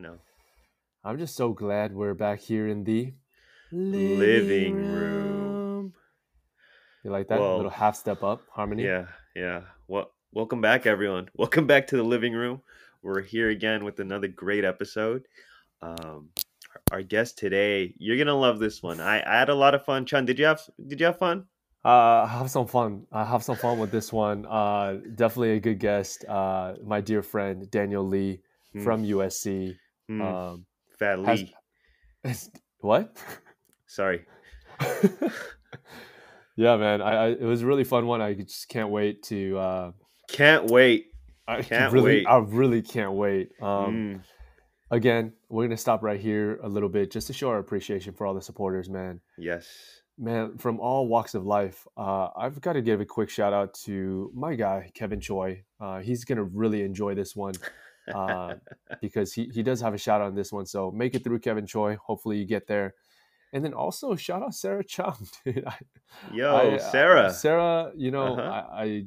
Know. I'm just so glad we're back here in the Living room. You like that Well, little half step up harmony? Yeah, yeah. Well, welcome back, everyone. Welcome back to the living room. We're here again with another great episode. Um, our guest today, you're gonna love this one. I, I had a lot of fun. Chun, did you have did you have fun? Uh, have some fun. I have some fun with this one. Uh, definitely a good guest. Uh, my dear friend Daniel Lee Hmm, from USC. Hmm, Um, Fat has- what? Sorry. yeah, man. I, I it was a really fun one. I just can't wait to. Uh, Can't wait. I Can't really, wait. I really can't wait. Um, Mm, again, we're gonna stop right here a little bit just to show our appreciation for all the supporters, man. yes. Man, from all walks of life, uh, I've got to give a quick shout out to my guy Kevin Choi. Uh, he's gonna really enjoy this one uh, because he he does have a shout out on this one. So make it through, Kevin Choi. Hopefully you get there. And then also shout out Sarah Chung, dude. I, Yo, I- Sarah. Sarah, you know, Uh-huh. I, I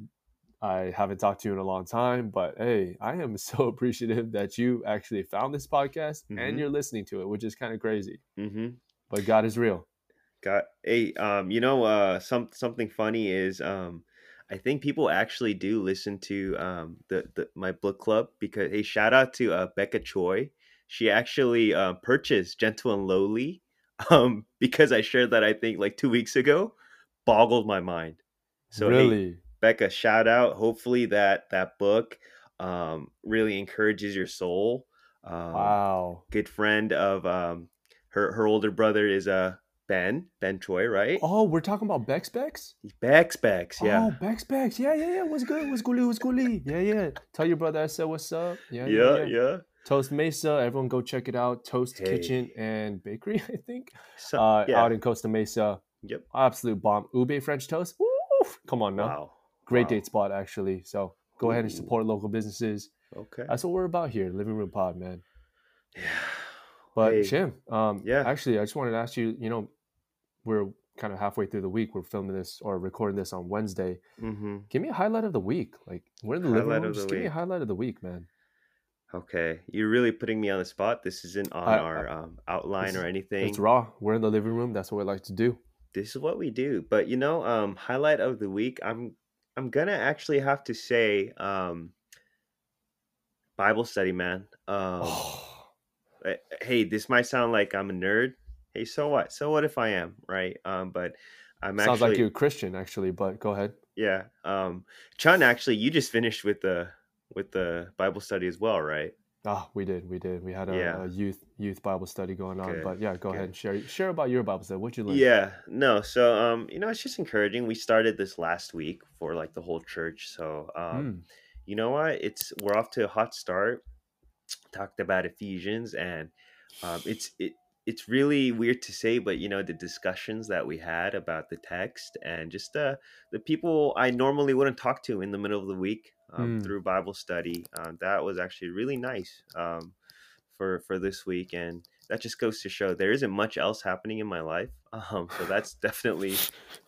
I haven't talked to you in a long time, but hey, I am so appreciative that you actually found this podcast Mhm. and you're listening to it, which is kind of crazy. mm-hmm. But God is real. God, hey, um, you know, uh, some something funny is, um, I think people actually do listen to um the, the my book club because hey, shout out to uh Becca Choi. She actually uh, purchased Gentle and Lowly, um, because I shared that I think like two weeks ago, boggled my mind. So hey, really, Becca, shout out. Hopefully that that book um really encourages your soul. Um, wow. good friend of um her her older brother is uh Ben Ben Choi, right? Oh, we're talking about Bex Bex. Bex Bex, yeah. Oh, Bex Bex. Yeah, yeah, yeah. What's good? What's gooly? What's gooly? Yeah, yeah. Tell your brother I said what's up. Yeah, yeah, yeah, yeah. Toast Mesa. Everyone go check it out. Toast Hey. Kitchen and Bakery, I think. So, Uh, yeah. out in Costa Mesa. Yep. Absolute bomb. Ube French toast. Woo! Come on now. Wow. Great Wow. date spot actually. So go ahead and support local businesses. Okay. That's what we're about here, Living Room Pod, man. Yeah. But Hey, Shim, um, yeah. actually, I just wanted to ask you. You know, we're kind of halfway through the week. We're filming this or recording this on Wednesday. Mm-hmm. Give me a highlight of the week. Like we're in the living room. Just give me a highlight of the week, man. Okay. You're really putting me on the spot. This isn't on I- our um, outline or anything. It's raw. We're in the living room. That's what we like to do. This is what we do. But you know, um, highlight of the week. I'm I'm gonna actually have to say, um, Bible study, man. Um, Oh, hey, this might sound like I'm a nerd. Hey, so what? So what if I am, right? Um, but I'm actually. sounds actually like you're a Christian, actually. But go ahead. yeah. Um, Chun, actually, you just finished with the with the Bible study as well, right? Ah, we did. We did. We had a, Yeah. a youth youth Bible study going on. Good, But yeah, go good. ahead and share share about your Bible study. What you learned? Yeah. No. So um, you know, it's just encouraging. We started this last week for like the whole church. So um, Mm. you know what? It's we're off to a hot start. Talked about Ephesians, and um, it's it it's really weird to say, but you know the discussions that we had about the text and just uh, the people I normally wouldn't talk to in the middle of the week um, Mm. through Bible study. Um, that was actually really nice um, for for this week, and that just goes to show there isn't much else happening in my life. Um, so that's definitely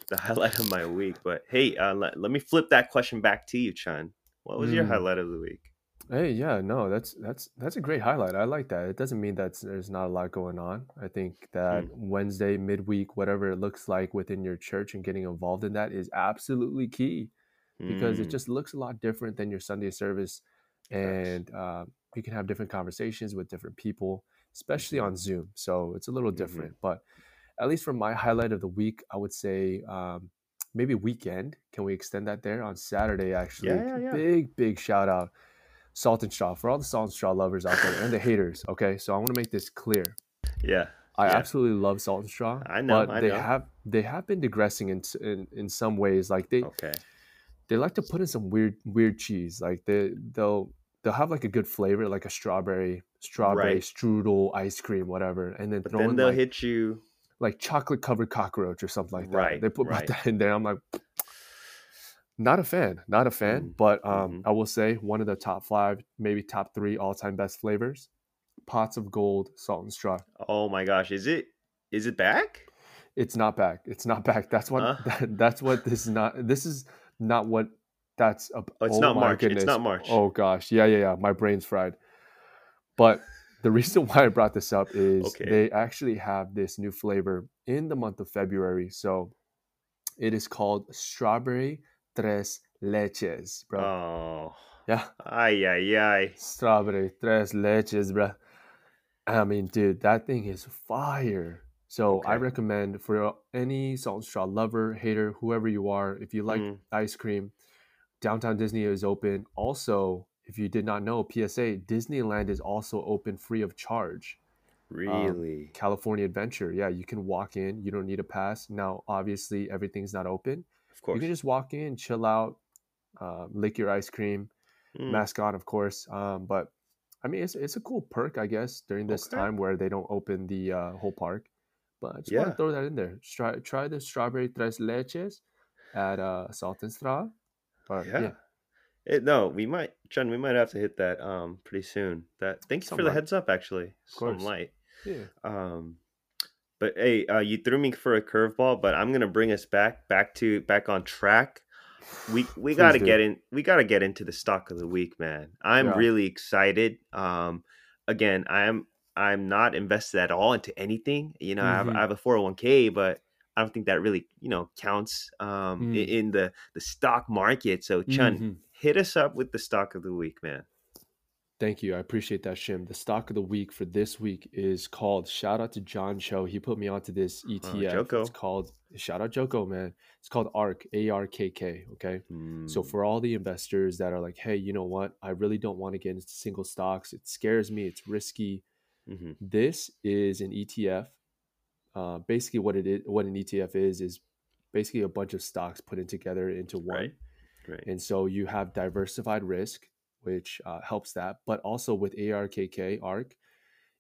the highlight of my week. But hey, uh, let, let me flip that question back to you, Chun. What was your Mm. highlight of the week? Hey, yeah, no, that's that's that's a great highlight. I like that. It doesn't mean that there's not a lot going on. I think that Wednesday, midweek, whatever it looks like within your church and getting involved in that is absolutely key because it Mm, just looks a lot different than your Sunday service, and uh, you can have different conversations with different people, especially Mhm. on Zoom. So it's a little Mhm. different. But at least for my highlight of the week, I would say um, maybe weekend. Can we extend that there on Saturday? Actually, Yeah, yeah, yeah. big big shout out Salt and Straw for all the Salt and Straw lovers out there and the haters. Okay, so I want to make this clear. yeah, I Yeah. absolutely love Salt and Straw. I know, but I they know. have they have been digressing in, in in some ways. Like they okay, they like to put in some weird weird cheese. Like they they'll they'll have like a good flavor, like a strawberry strawberry Right. strudel ice cream, whatever, and then but throw then in they'll like, hit you. like chocolate covered cockroach or something like that. Right, They put right. that in there. I'm like. Not a fan, not a fan, Mm, but um, mhm. I will say one of the top five, maybe top three all-time best flavors: pots of gold, salt and straw. Oh my gosh, is it is it back? It's not back. It's not back. That's what. Huh? That, that's what this is not. This is not what. That's. A, Oh, it's not my March. It's not March. Oh gosh, yeah, yeah, yeah. My brain's fried. But the reason why I brought this up is Okay. they actually have this new flavor in the month of February. So it is called strawberry tres leches, bro. Oh, yeah, ay, ay, ay. strawberry tres leches, bro. I mean, dude, that thing is fire. So I recommend for any salt and straw lover, hater, whoever you are, if you like Mm. ice cream, downtown Disney is open. Also, if you did not know, PSA, Disneyland is also open free of charge. Really? California Adventure, yeah, you can walk in. You don't need a pass. Now, obviously, everything's not open. Of course. You can just walk in, chill out, uh, lick your ice cream, Mm, mask on, of course. Um, but I mean, it's it's a cool perk, I guess, during this Okay. time where they don't open the uh, whole park. But I just want to throw that in there. Just try try the strawberry tres leches at uh, Salt and Straw. But yeah, yeah. It, no, we might, John. We might have to hit that um pretty soon. That thanks for Some the light. heads up. Actually, course. some light. yeah, Um, but hey, uh, you threw me for a curveball, but I'm gonna bring us back, back to back on track. We we gotta do. get in. We gotta get into the stock of the week, man. I'm Yeah. really excited. Um, again, I am I'm not invested at all into anything. You know, I, have. I have a 401k, but I don't think that really you know counts um Mm. in the the stock market. So Chun, Mhm. hit us up with the stock of the week, man. Thank you. I appreciate that, Shim. The stock of the week for this week is called. Shout out to John Cho. He put me onto this ETF. Joko. It's called. Shout out Joko, man. It's called ARK. A R K K. Okay. So Mm, for all the investors that are like, hey, you know what? I really don't want to get into single stocks. It scares me. It's risky. mhm. This is an ETF. Uh, basically, what it is, what an ETF is, is basically a bunch of stocks put in together into one. Right. right. And so you have diversified risk, which uh, helps that. But also with ARKK, ARK,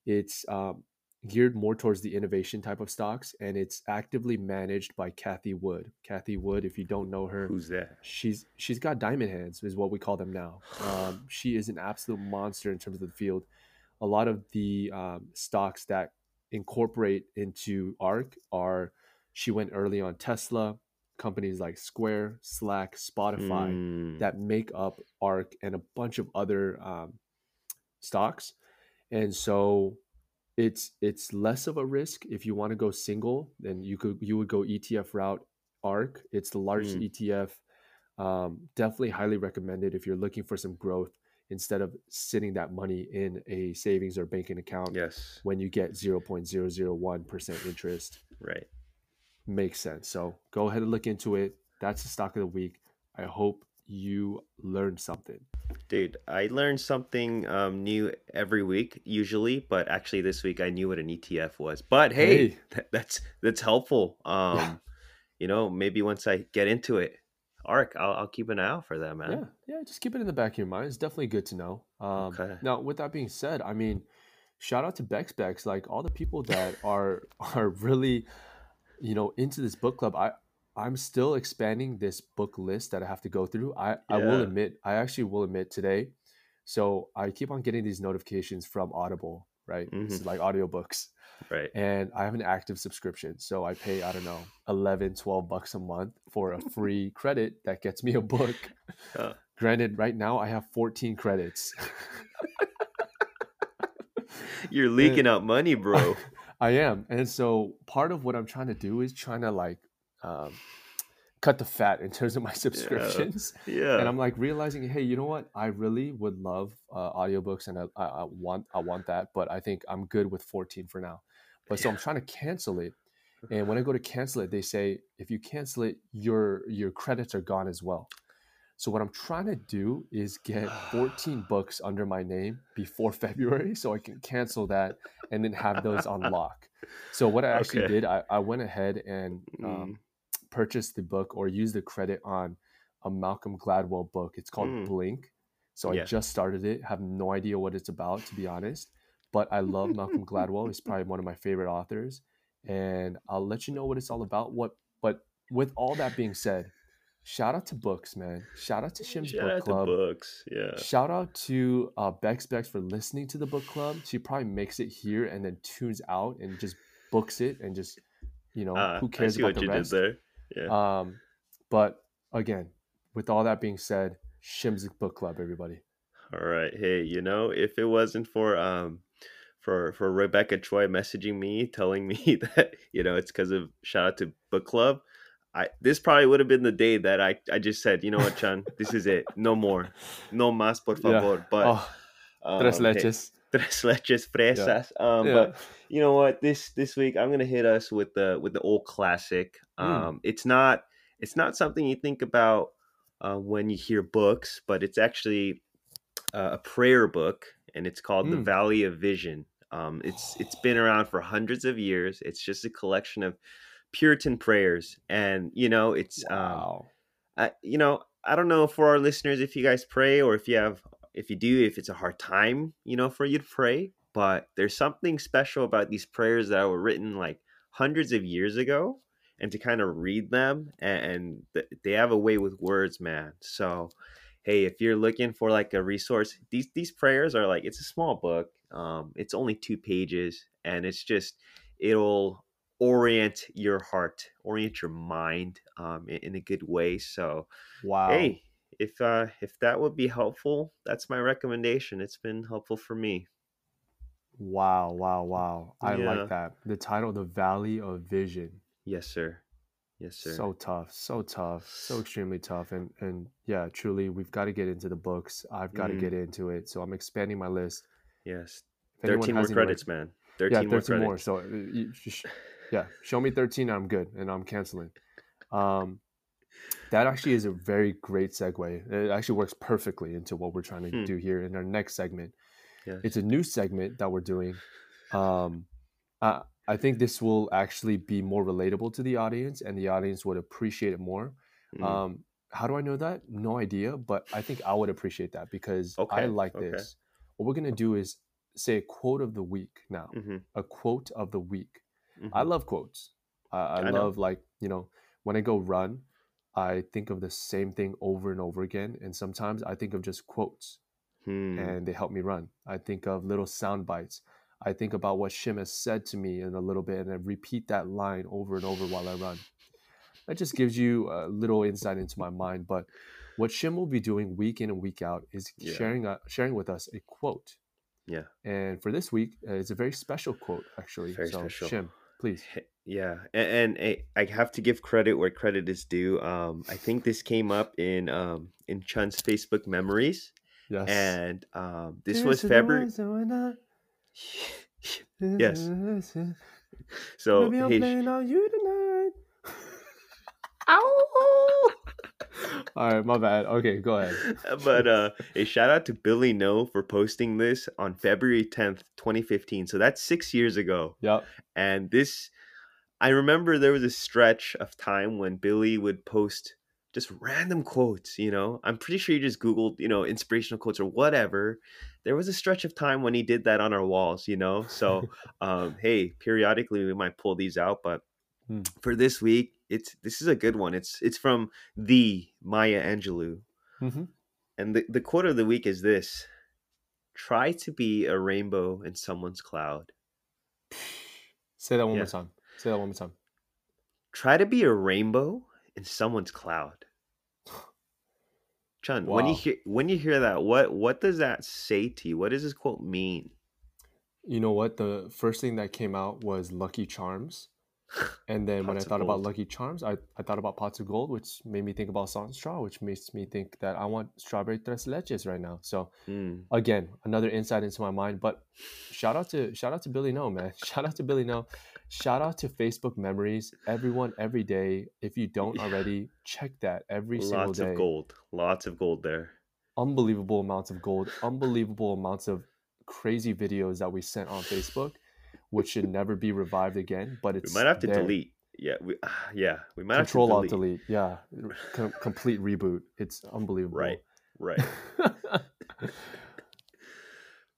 it's um, geared more towards the innovation type of stocks and it's actively managed by Cathie Wood. Cathie Wood, if you don't know her, Who's that? she's she's got diamond hands is what we call them now um, she is an absolute monster in terms of the field a lot of the um, stocks that incorporate into ARK are she went early on tesla companies like square slack spotify Mm, that make up ARK and a bunch of other um, stocks and so it's it's less of a risk if you want to go single then you could you would go etf route ARK it's the largest Mm. etf um, definitely highly recommended if you're looking for some growth instead of sitting that money in a savings or banking account yes. when you get 0.001% interest Right. Makes sense so go ahead and look into it that's the stock of the week i hope you learned something Dude, I learned something um, new every week, usually, but actually this week I knew what an ETF was. But hey, Hey. that, that's that's helpful. Um, Yeah. You know, maybe once I get into it, ARK, I'll, I'll keep an eye out for that, man. Yeah, yeah, just keep it in the back of your mind. It's definitely good to know. Um, Okay. Now, with that being said, I mean, shout out to Bex Bex, like all the people that are are really, you know, into this book club. I I'm still expanding this book list that I have to go through. I I will admit, I actually will admit today. So I keep on getting these notifications from Audible, right? This is like audiobooks Right. and I have an active subscription. So I pay, I don't know, 11, 12 bucks a month for a free credit that gets me a book. Uh. Granted, right now I have 14 credits. You're leaking out money, bro. I am. And so part of what I'm trying to do is trying to like um, cut the fat in terms of my subscriptions. Yeah. And I'm like realizing, hey, you know what? I really would love uh, audiobooks and I, I, I want I want that, but I think I'm good with 14 for now. But so I'm trying to cancel it. And when I go to cancel it, they say if you cancel it, your your credits are gone as well. So what I'm trying to do is get 14 books under my name before February so I can cancel that and then have those on lock. So what I actually Okay. did, I, I went ahead and Mm. um, purchased the book or used the credit on a Malcolm Gladwell book. It's called Mm. Blink. So Yeah. I just started it. Have no idea what it's about, to be honest. But I love Malcolm Gladwell. He's probably one of my favorite authors, and I'll let you know what it's all about. What, but with all that being said, shout out to books, man. Shout out to Shim's Shout Book out Club. to books. Yeah. Shout out to uh, Bex Bex for listening to the book club. She probably makes it here and then tunes out and just books it and just, you know, Ah, who cares about what the you rest? did there. Yeah. Um, but again, with all that being said, Shim's Book Club, everybody. All right. Hey, you know, if it wasn't for um for for Rebecca Choi messaging me telling me that, you know, it's because of shout out to book club, I this probably would have been the day that I I just said, you know what, Chan, this is it. No more. No más, por favor. Yeah. But oh, tres um, leches. Hey, tres leches fresas. Yeah. Um yeah. but you know what? This this week I'm gonna hit us with the with the old classic. Hmm. Um mm. it's not it's not something you think about uh, when you hear books, but it's actually uh, a prayer book, and it's called mm. The Valley of Vision. Um, it's it's been around for hundreds of years. It's just a collection of Puritan prayers, and you know, it's um, wow. um, I, you know, I don't know for our listeners if you guys pray or if you have if you do if it's a hard time, you know, for you to pray. But there's something special about these prayers that were written like hundreds of years ago and to kind of read them and, they have a way with words man so hey if you're looking for like a resource these these prayers are like it's a small book um it's only two pages and it's just it'll orient your heart orient your mind um in, in a good way so wow hey if uh if that would be helpful that's my recommendation it's been helpful for me wow wow wow i yeah. like that the title the valley of vision Yes, sir. Yes, sir. So tough, so tough, so extremely tough, and and yeah, truly, we've got to get into the books. I've got mm. to get into it, so I'm expanding my list. Yes, thirteen more credits, man. Thirteen, yeah, 13 more, So, uh, just, yeah, show me thirteen, I'm good, and I'm canceling. Um, that actually is a very great segue. It actually works perfectly into what we're trying to hmm. do here in our next segment. Yes. It's a new segment that we're doing. Um, uh, I think this will actually be more relatable to the audience, and the audience would appreciate it more. Mm. Um, how do I know that? No idea, but I think I would appreciate that because okay. I like okay. this. What we're gonna do is say a quote of the week now. Mm-hmm. A quote of the week. Mm-hmm. I love quotes. I, I, I love know. like you know when I go run, I think of the same thing over and over again, and sometimes I think of just quotes, hmm. and they help me run. I think of little sound bites. I think about what Shim has said to me in a little bit and I repeat that line over and over while I run. That just gives you a little insight into my mind. But what Shim will be doing week in and week out is yeah. sharing a, sharing with us a quote. Yeah. And for this week, uh, it's a very special quote, actually. Very so, special. Shim, please. Yeah, and, and, eh, I have to give credit where credit is due. Um, I think this came up in um, in Chun's Facebook memories. Yes. And um, this was February yes. So Maybe I'm hey, playing on you tonight. Ow! All right, my bad. Okay, go ahead. but uh a shout out to Billy No for posting this on February 10th, 2015. So that's 6 years ago. Yep. And this I remember there was a stretch of time when Billy would post just random quotes, you know. I'm pretty sure you just googled, you know, inspirational quotes or whatever there was a stretch of time when he did that on our walls, you know. So, um, hey, periodically we might pull these out, but hmm. for this week, it's this is a good one. It's it's from the Maya Angelou, mm-hmm. and the the quote of the week is this: "Try to be a rainbow in someone's cloud." Say that one yeah. more time. Say that one more time. Try to be a rainbow in someone's cloud. Chun, wow. when you hear when you hear that, what what does that say to you? What does this quote mean? You know what? The first thing that came out was Lucky Charms. And then when I thought about Lucky Charms, I, I thought about pots of gold, which made me think about salt and straw, which makes me think that I want strawberry tres leches right now. So mm. again, another insight into my mind. But shout out to shout out to Billy No, man. Shout out to Billy No. Shout out to Facebook Memories. Everyone, every day. If you don't already, check that every Lots single day. Lots of gold. Lots of gold there. Unbelievable amounts of gold. Unbelievable amounts of crazy videos that we sent on Facebook, which should never be revived again. But it's we might have to there. delete. Yeah, we, yeah, we might control have to delete. delete. Yeah, Com- complete reboot. It's unbelievable. Right, right.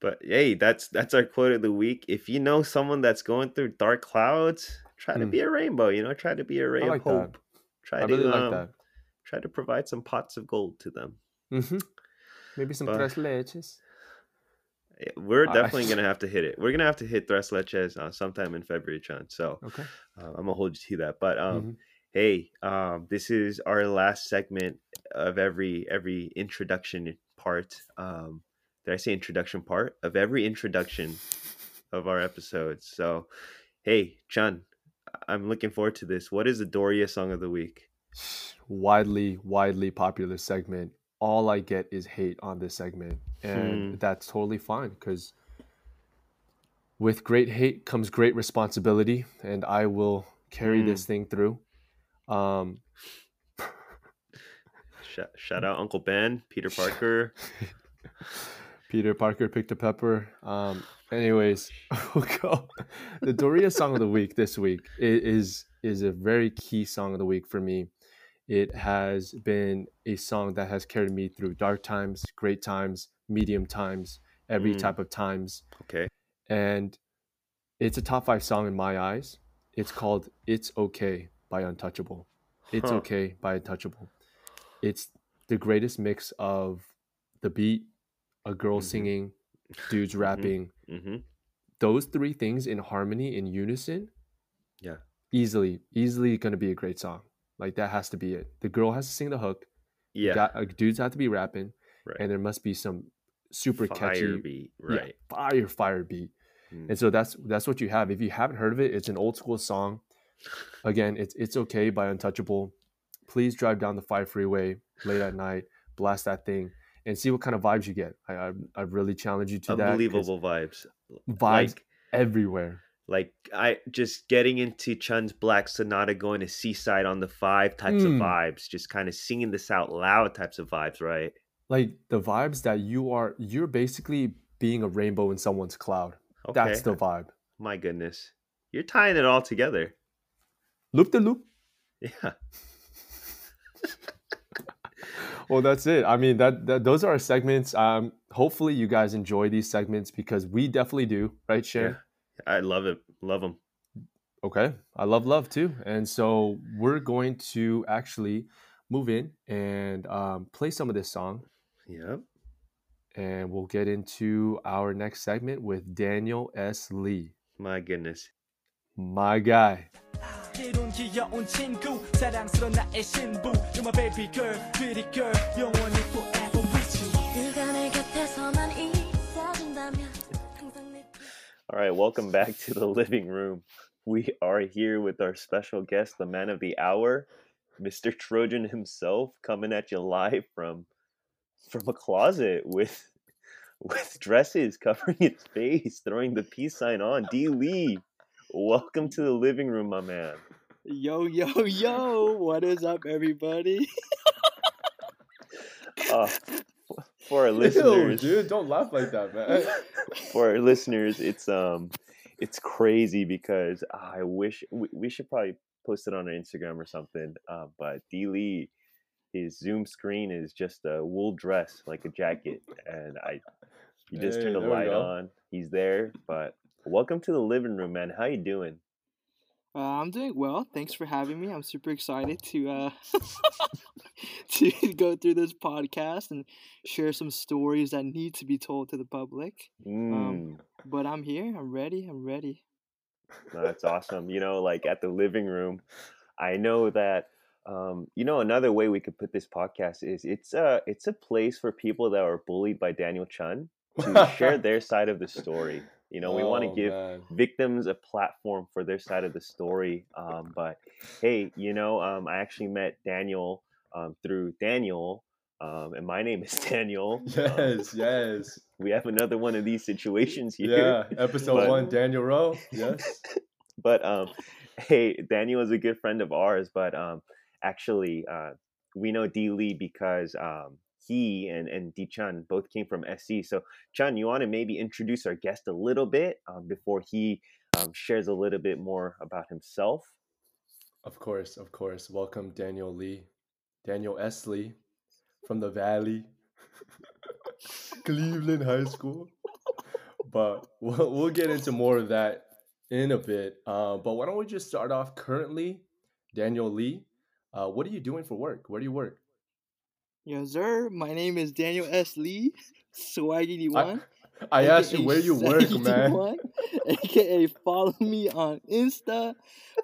But hey, that's that's our quote of the week. If you know someone that's going through dark clouds, try to mm. be a rainbow. You know, try to be a ray like of hope. That. Try I to really um, like try to provide some pots of gold to them. Mm-hmm. Maybe some but, tres leches. We're definitely gonna have to hit it. We're gonna have to hit tres leches uh, sometime in February, Chan. So okay, uh, I'm gonna hold you to that. But um, mm-hmm. hey, um, this is our last segment of every every introduction part. Um, did I say introduction part of every introduction of our episodes. So, hey, Chun, I'm looking forward to this. What is the Doria song of the week? Widely, widely popular segment. All I get is hate on this segment, and Hmm. that's totally fine because with great hate comes great responsibility, and I will carry Hmm. this thing through. Um, Shout, shout out Uncle Ben, Peter Parker. Peter Parker picked a pepper. Um, anyways, we'll go. The Doria song of the week this week is is a very key song of the week for me. It has been a song that has carried me through dark times, great times, medium times, every Mm. type of times, Okay. and it's a top five song in my eyes. It's called "It's Okay" by Untouchable. It's Huh. okay by Untouchable. It's the greatest mix of the beat, a girl Mhm. singing, dudes Mhm. rapping. Mm-hmm. Those three things in harmony, in unison, Yeah. easily, easily going to be a great song. Like that has to be it. The girl has to sing the hook. Yeah. Got, uh, dudes have to be rapping, right. and there must be some super Fire catchy, beat. yeah, Right. fire, fire beat. Mm. And so that's that's what you have. If you haven't heard of it, it's an old school song. Again, it's it's okay by Untouchable. Please drive down the five freeway late at night, blast that thing, and see what kind of vibes you get. I I, I really challenge you to that. Unbelievable vibes. vibes Like everywhere. Like I just getting into Chun's Black Sonata, going to Seaside on the five types of Mm. vibes, just kind of singing this out loud types of vibes, right? Like the vibes that you are, you're basically being a rainbow in someone's cloud. Okay. That's the vibe. My goodness. You're tying it all together. Loop the loop. Yeah. Well, that's it. I mean, that, that those are our segments. Um, hopefully, you guys enjoy these segments because we definitely do, right, Sharon? Yeah. I love it. Love them. Okay. I love love too. And so we're going to actually move in and um, play some of this song. Yep. And we'll get into our next segment with Daniel S. Lee. My goodness. My guy. 이룬 귀여운 친구 사랑스러운 나의 신부 You're my baby girl pretty girl 영원히 forever All right. Welcome back to the living room. We are here with our special guest, the man of the hour, Mr. Trojan himself, coming at you live from from a closet with with dresses covering his face, throwing the peace sign on. D Lee, welcome to the living room, my man. Yo, yo, yo, what is up, everybody? Uh, for our listeners, dude, don't laugh like that, man. for our listeners, it's um, it's crazy because I wish we, we should probably post it on our Instagram or something. Uh, but D Lee, his Zoom screen is just a wool dress, like a jacket, and I, you just Hey, turn the light on. He's there, but welcome to the living room, man. How you doing? Uh, I'm doing well. Thanks for having me. I'm super excited to uh, to go through this podcast and share some stories that need to be told to the public. Mm. But I'm here. I'm ready. I'm ready. No, that's awesome. You know, like at the living room, I know that um, you know another way we could put this podcast is it's a it's a place for people that are bullied by Daniel Chun to share their side of the story. You know, we want to Oh, give man. victims a platform for their side of the story. Um, but hey, you know, um, I actually met Daniel um, through Daniel, um, and my name is Daniel. Um, Yes, yes. we have another one of these situations here. Yeah, episode But- one, Daniel Rowe. Yes. but um hey daniel is a good friend of ours but um actually uh we know d lee because um he and and d chun both came from sc so Chan, you want to maybe introduce our guest a little bit um, before he um, shares a little bit more about himself Of course, of course. Welcome, Daniel Lee. Daniel S. Lee from the Valley, Cleveland High School. But we'll, we'll get into more of that in a bit. Uh, but why don't we just start off currently, Daniel Lee? Uh, what are you doing for work? Where do you work? Yes, sir. My name is Daniel S. Lee, Swaggity One. I asked you where you work, man. AKA follow me on Insta,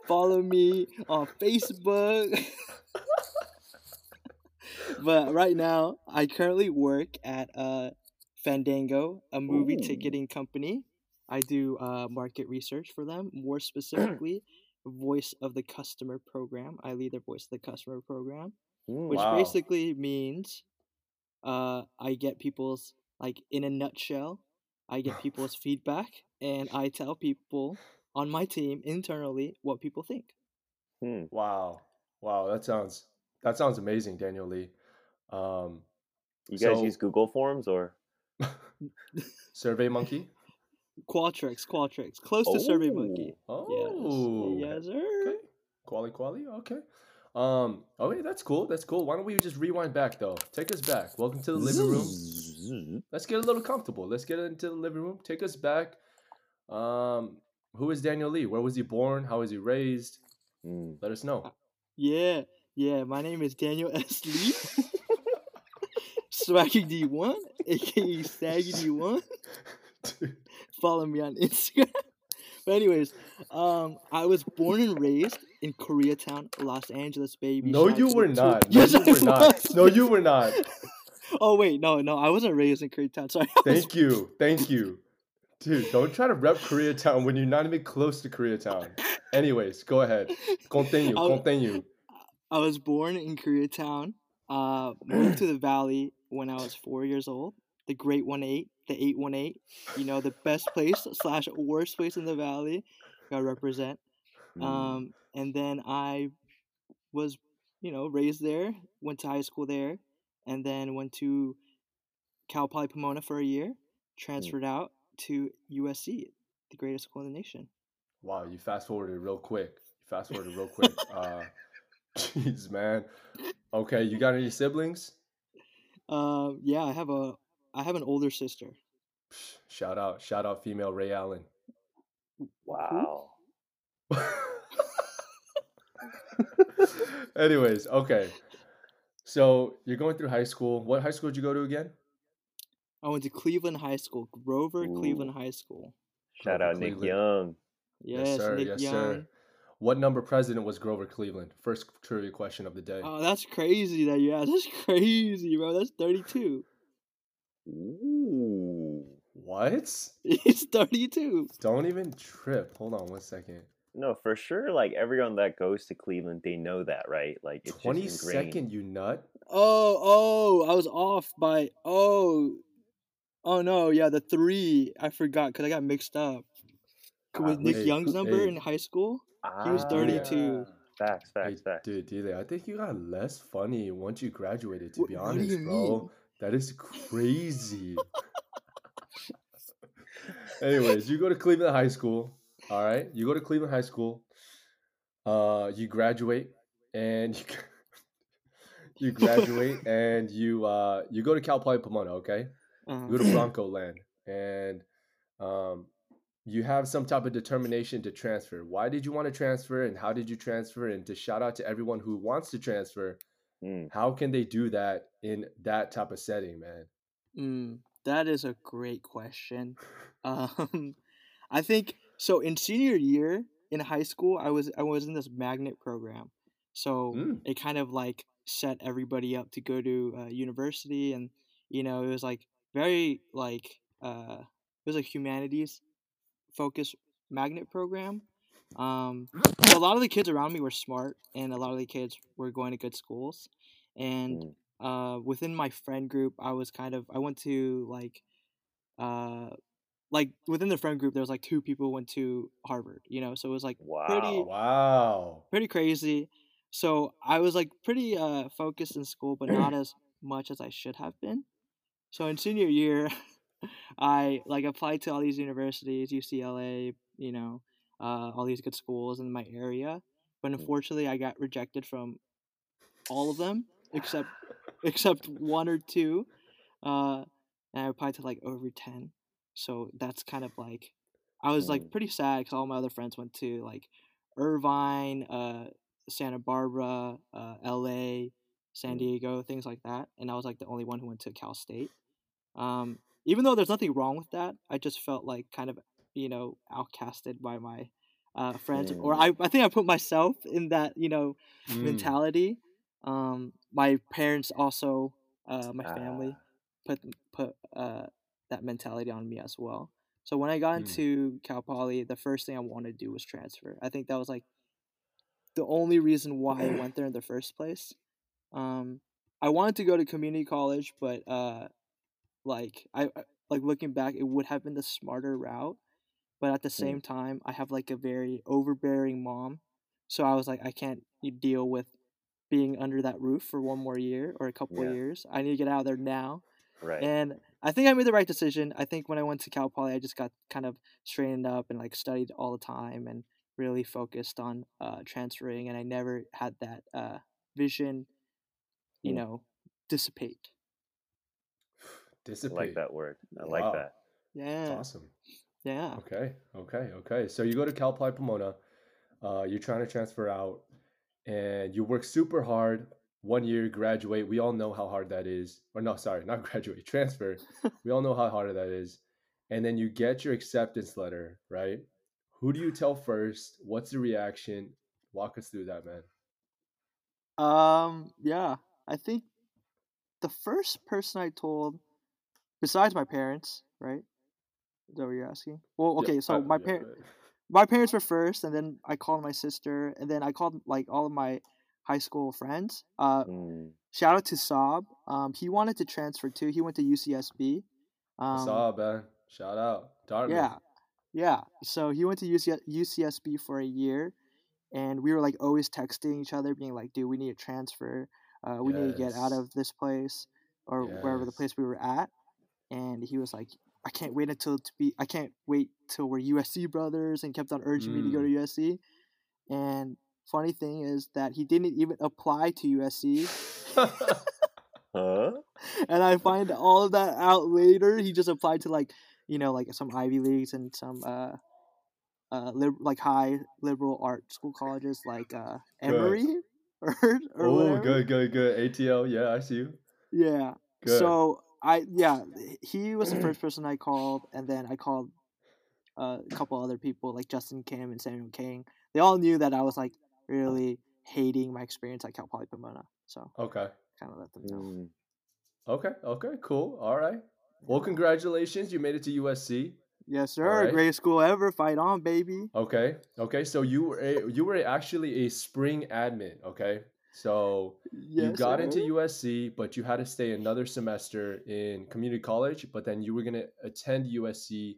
follow me on Facebook. but right now, I currently work at uh Fandango, a movie Ooh. ticketing company. I do uh, market research for them. More specifically, voice of the customer program. I lead their voice of the customer program, which Wow. basically means uh, I get people's like in a nutshell. I get people's feedback, and I tell people on my team internally what people think. Hmm. Wow. Wow. That sounds that sounds amazing, Daniel Lee. Um, You guys So- use Google Forms or? Survey Monkey. Qualtrics, Qualtrics, close to SurveyMonkey. Oh. Yes, yes, sir. Okay. Quali quali. Okay. Um. Okay, that's cool. That's cool. Why don't we just rewind back though? Take us back. Welcome to the living room. Let's get a little comfortable. Let's get into the living room. Take us back. Um. Who is Daniel Lee? Where was he born? How was he raised? Mm. Let us know. Yeah, yeah. My name is Daniel S. Lee. Swaggy D1, aka Saggy D1. Follow me on Instagram. But anyways, um, I was born and raised in Koreatown, Los Angeles, baby. no, you were not. No, Yes, you I were not. No, you were not. Oh wait, no, no, I wasn't raised in Koreatown. Sorry. Thank you. Thank you. Dude, don't try to rep Koreatown when you're not even close to Koreatown. Anyways, go ahead. Continue. I was- Continue. I was born in Koreatown. Uh, moved to the valley when I was four years old. The Great One Eight, the Eight One Eight. You know, the best place slash worst place in the valley. Gotta represent. Mm. Um, and then I was, you know, raised there. Went to high school there, and then went to Cal Poly Pomona for a year. Transferred out to USC, the greatest school in the nation. Wow, you fast forwarded real quick. You fast forwarded real quick. Uh, jeez, man. Okay, you got any siblings? Um, yeah, I have a, I have an older sister. Shout out, shout out, female Ray Allen. Wow. Anyways, okay. So you're going through high school. What high school did you go to again? I went to Cleveland High School, Grover Cleveland High School. Shout Grover out Nick Cleveland. Young. Yes, sir. Nick yes, Young. sir. What number president was Grover Cleveland? First trivia question of the day. Oh, that's crazy that you asked. That's crazy, bro. That's 32. Ooh. what? He's 32. Don't even trip. Hold on one second. No, for sure. Like everyone that goes to Cleveland, they know that, right? Like it's Twenty just ingrained. second, you nut. Oh, oh, I was off by oh, oh no, yeah, the three. I forgot because I got mixed up Ah, with Nick hey, Young's number hey. in high school. He was Ah, 32. Facts, Hey, facts, facts. dude, dude, I think you got less funny once you graduated. To What- be what do honest, you bro, mean? that is crazy. Anyways, you go to Cleveland High School. All right, you go to Cleveland High School. Uh, you graduate, and you, you graduate, and you uh, you go to Cal Poly Pomona. Okay, Uh, you go to Bronco Land, and um, you have some type of determination to transfer. Why did you want to transfer, and how did you transfer? And to shout out to everyone who wants to transfer, Mm. how can they do that in that type of setting, man? Mm, that is a great question. Um, I think so. In senior year in high school, I was I was in this magnet program, so Mm. it kind of like set everybody up to go to uh, university, and you know it was like very like uh, it was a humanities focused magnet program. Um, so a lot of the kids around me were smart, and a lot of the kids were going to good schools, and Mm. uh, within my friend group, I was kind of I went to like, uh, like within the friend group, there was like two people went to Harvard, you know, so it was like Wow. pretty Wow. pretty crazy. So I was like pretty uh focused in school, but not as much as I should have been. So in senior year, I like applied to all these universities, UCLA, you know, uh, all these good schools in my area. But unfortunately, I got rejected from all of them except except one or two. Uh, and I applied to like over ten. So that's kind of like I was like Mm. pretty sad because all my other friends went to like Irvine, uh, Santa Barbara, uh, L.A., San Mm. Diego, things like that, and I was like the only one who went to Cal State. Um, even though there's nothing wrong with that, I just felt like kind of you know outcasted by my uh, friends, or Mm. I I think I put myself in that you know Mm. mentality. Um, my parents also, uh, my family Ah. put put uh that mentality on me as well. So when I got Hmm. into Cal Poly, the first thing I wanted to do was transfer. I think that was like the only reason why I went there in the first place. Um, I wanted to go to community college, but uh, like I like looking back, it would have been the smarter route. But at the same time, I have like a very overbearing mom, so I was like, I can't deal with being under that roof for one more year or a couple Yeah. of years. I need to get out of there now. Right. And I think I made the right decision. I think when I went to Cal Poly, I just got kind of straightened up and like studied all the time and really focused on uh, transferring. And I never had that uh, vision, you Mm. know, dissipate. Dissipate. I Dissipate. like that word. I Wow. like that. Yeah, That's awesome. yeah. Okay, okay, okay. So you go to Cal Poly Pomona, uh, you're trying to transfer out, and you work super hard. One year, graduate. We all know how hard that is. Or no, sorry, not graduate, transfer. we all know how hard that is. And then you get your acceptance letter, right? Who do you tell first? What's the reaction? Walk us through that, man. Um, yeah. I think the first person I told, besides my parents, right? Is that what you're asking? Well, Yeah, okay. So uh, my yeah, parents. right. my parents were first and then i called my sister and then i called like all of my high school friends uh Mm. shout out to Saab. um he wanted to transfer too he went to ucsb um Saw, man. Shout out. Dartmouth. yeah yeah so he went to UC- ucsb for a year and we were like always texting each other being like dude we need to transfer uh we need to get out of this place or wherever the place we were at and he was like i can't wait until to be i can't wait till we're usc brothers and kept on urging me to go to usc and funny thing is that he didn't even apply to usc Huh? and i find all of that out later he just applied to like you know like some ivy leagues and some uh uh lib- like high liberal art school colleges like uh Good. emory or, or oh, good, good, good. ATL. Yeah, I see you. yeah Good. So I yeah, he was the first person I called, and then I called uh, a couple other people like Justin Kim and Samuel King. They all knew that I was like really hating my experience at Cal Poly Pomona, so okay. kind of let them know. Mm. Okay. Okay. Cool. All right. Well, congratulations. You made it to USC. Yes, sir. Alright. Greatest school ever. Fight on, baby. Okay. Okay. So you were a, you were actually a spring admit. Okay. So Yes, you got sir. into USC, but you had to stay another semester in community college. But then you were gonna attend USC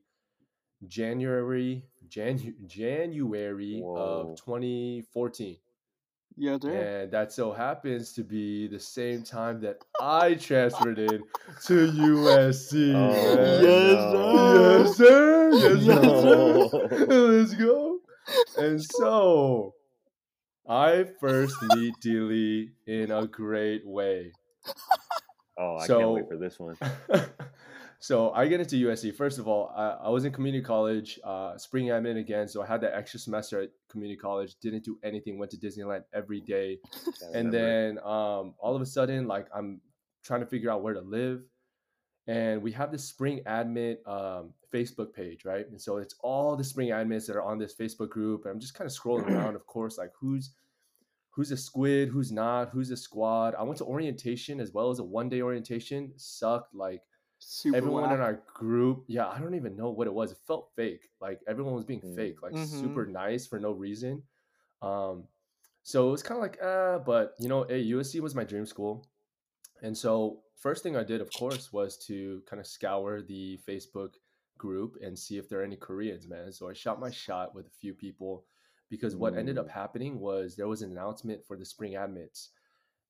January Janu- January Whoa. of 2014. Yes, sir. And that so happens to be the same time that I transferred in to USC. Oh, man. Yes, sir. Yes, sir. Yes, No. sir. Let's go. And so I first meet D Lee in a great way. Oh, I can't wait for this one. so I get into USC. First of all, I, I was in community college, uh, spring admin again. So I had that extra semester at community college. Didn't do anything. Went to Disneyland every day. And then um, all of a sudden, like I'm trying to figure out where to live. And we have this spring admit um, Facebook page, right? And so it's all the spring admins that are on this Facebook group. And I'm just kind of scrolling around, of course, like who's who's a squid, who's not, who's a squad. I went to orientation as well as a one day orientation. Sucked. Like Super everyone in our group, yeah, I don't even know what it was. It felt fake. Like everyone was being Mm. fake, like Mhm. super nice for no reason. Um, so it was kind of like, uh, but you know, hey, USC was my dream school. And so first thing I did, of course, was to kind of scour the Facebook group and see if there are any Koreans, man. So I shot my shot with a few people because what ended up happening was there was an announcement for the spring admits.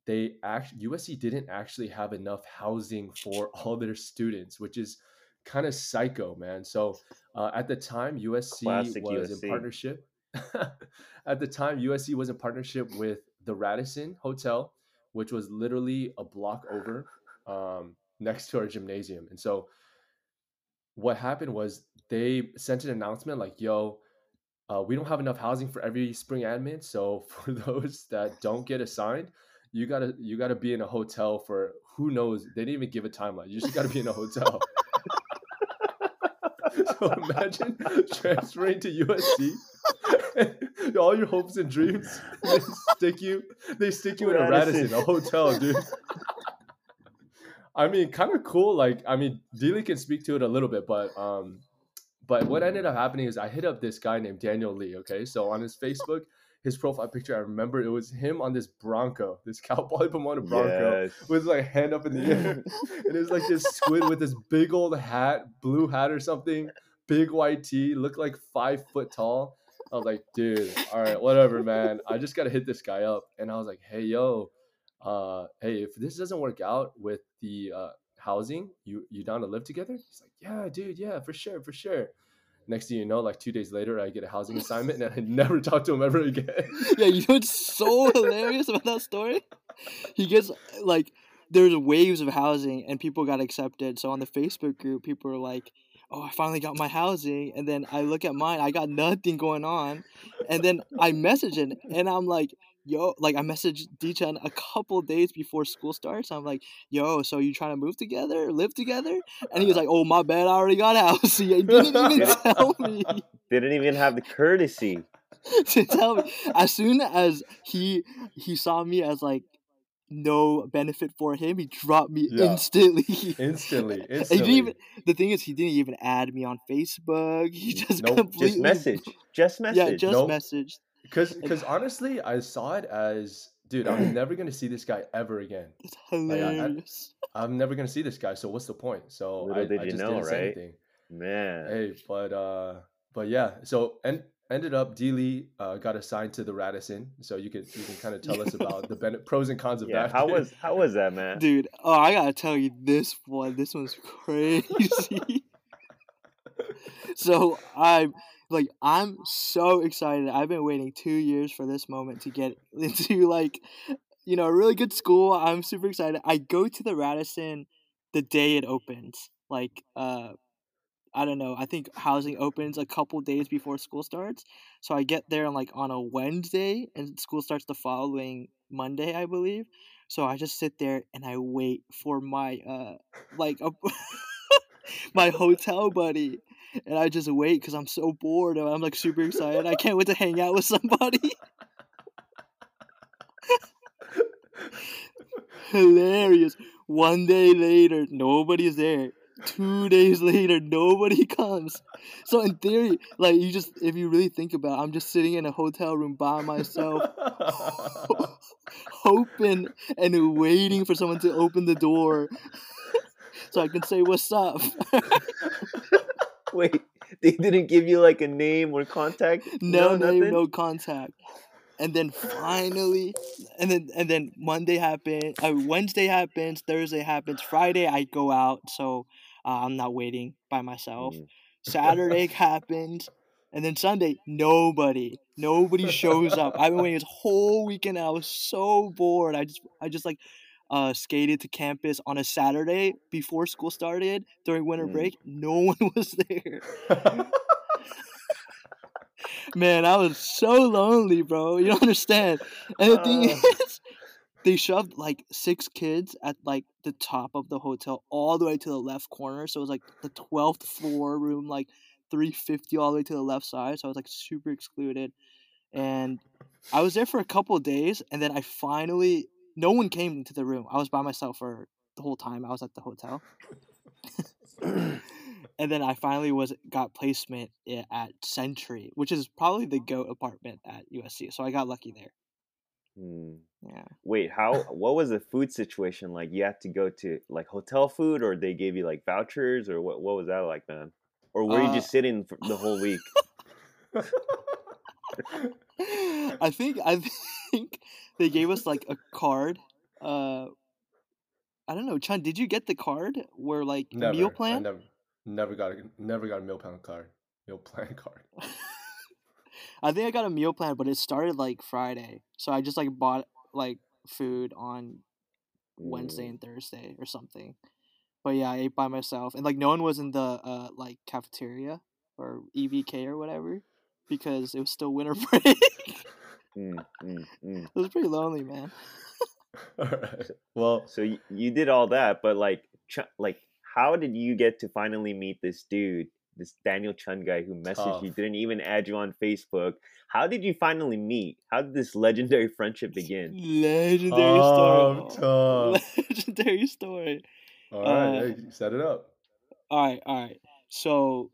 They actually USC didn't actually have enough housing for all their students, which is kind of psycho, man. So uh, at the time, USC Classic was in partnership. at the time, USC was in partnership with the Radisson Hotel, which was literally a block over um, next to our gymnasium. And so what happened was they sent an announcement like, yo, uh, we don't have enough housing for every spring admin. So for those that don't get assigned, you gotta you gotta be in a hotel for who knows. They didn't even give a timeline. You just gotta be in a hotel. so imagine transferring to USC. All your hopes and dreams, they stick you, they stick you in a Radisson, Radisson. a hotel, dude. I mean, kind of cool. Like, I mean, D Lee can speak to it a little bit, but um, but what ended up happening is I hit up this guy named Daniel Lee. Okay, so on his Facebook, his profile picture, I remember it was him on this Bronco, this cowboy Pomona Bronco, Yes. with like hand up in the air, and it was like this squid with this big old hat, blue hat or something, big white tee, looked like five foot tall. I was like, dude, all right, whatever, man. I just gotta hit this guy up, and I was like, hey, yo, uh, hey, if this doesn't work out with the uh, housing, you you down to live together? He's like, yeah, dude, yeah, for sure, for sure. Next thing you know, like two days later, I get a housing assignment, and I never talk to him ever again. yeah, you know what's so hilarious about that story? He gets like there's waves of housing and people got accepted. So on the Facebook group, people are like, "Oh, I finally got my housing," and then I look at mine, I got nothing going on, and then I message it, and I'm like. Yo, like I messaged Dichan a couple days before school starts. I'm like, "Yo, so you trying to move together, live together?" And he was uh-huh. like, "Oh, my bad, I already got a house." He didn't even tell me. Didn't even have the courtesy. to tell me as soon as he he saw me as like no benefit for him, he dropped me Yeah. instantly. instantly, instantly. he didn't even the thing is he didn't even add me on Facebook. He just Nope, just completely Just message. Just message. Yeah, just Nope. messaged. Because because honestly, I saw it as, dude, I'm never gonna see this guy ever again. It's I- I- hilarious. I'm never gonna see this guy. So what's the point? So Little I, did I you just know, didn't say anything. Man. Hey, but uh, but yeah. So and ended up D Lee uh, got assigned to the Radisson. So you can you can kind of tell us about the bene- pros and cons of yeah. that. How was how was that, man? Dude, oh I gotta tell you this one. This one's crazy. so I'm like I'm so excited. I've been waiting two years for this moment to get into like you know a really good school. I'm super excited. I go to the Radisson the day it opens. Like uh I don't know. I think housing opens a couple days before school starts. So I get there on like on a Wednesday and school starts the following Monday, I believe. So I just sit there and I wait for my uh like a my hotel buddy. And I just wait because I'm so bored I'm like super excited. I can't wait to hang out with somebody. Hilarious. One day later, nobody's there. Two days later, nobody comes. So in theory, like you just if you really think about it, I'm just sitting in a hotel room by myself hoping and waiting for someone to open the door so I can say what's up. Wait, they didn't give you like a name or contact? no name, nothing? no contact. And then finally, and then and then Monday happens. Uh, Wednesday happens. Thursday happens. Friday I go out, so uh, I'm not waiting by myself. Mm. Saturday happens, and then Sunday nobody, nobody shows up. I've been waiting this whole weekend. I was so bored. I just I just like uh, skated to campus on a Saturday before school started during winter Mm. break. No one was there. Man, I was so lonely, bro. You don't understand. And the thing Uh. is, they shoved like six kids at like the top of the hotel, all the way to the left corner. So it was like the twelfth floor room, like three fifty all the way to the left side. So I was like super excluded. And I was there for a couple of days, and then I finally, no one came into the room. I was by myself for the whole time I was at the hotel. and then I finally was got placement at Century, which is probably the goat apartment at USC. So I got lucky there. Hmm. Yeah. Wait, how? What was the food situation like? You had to go to like hotel food, or they gave you like vouchers, or what? What was that like, man? Or were you Uh, just sitting for the whole week? I think I think they gave us like a card. Uh, I don't know, Chan. Did you get the card where like never, meal I plan? never, never got a, never got a meal plan card. Meal plan card. I think I got a meal plan, but it started like Friday, so I just like bought like food on Wednesday and Thursday or something. But yeah, I ate by myself, and like no one was in the uh like cafeteria or EVK or whatever because it was still winter break. Mm, mm, mm. it was pretty lonely, man. All right. Well, So you, you did all that, but like, ch- like, how did you get to finally meet this dude, this Daniel Chun guy who messaged you, didn't even add you on Facebook? How did you finally meet? How did this legendary friendship begin? Legendary tough, story. tough. Legendary story. All right, Uh, hey, set it up. All right, all right. So,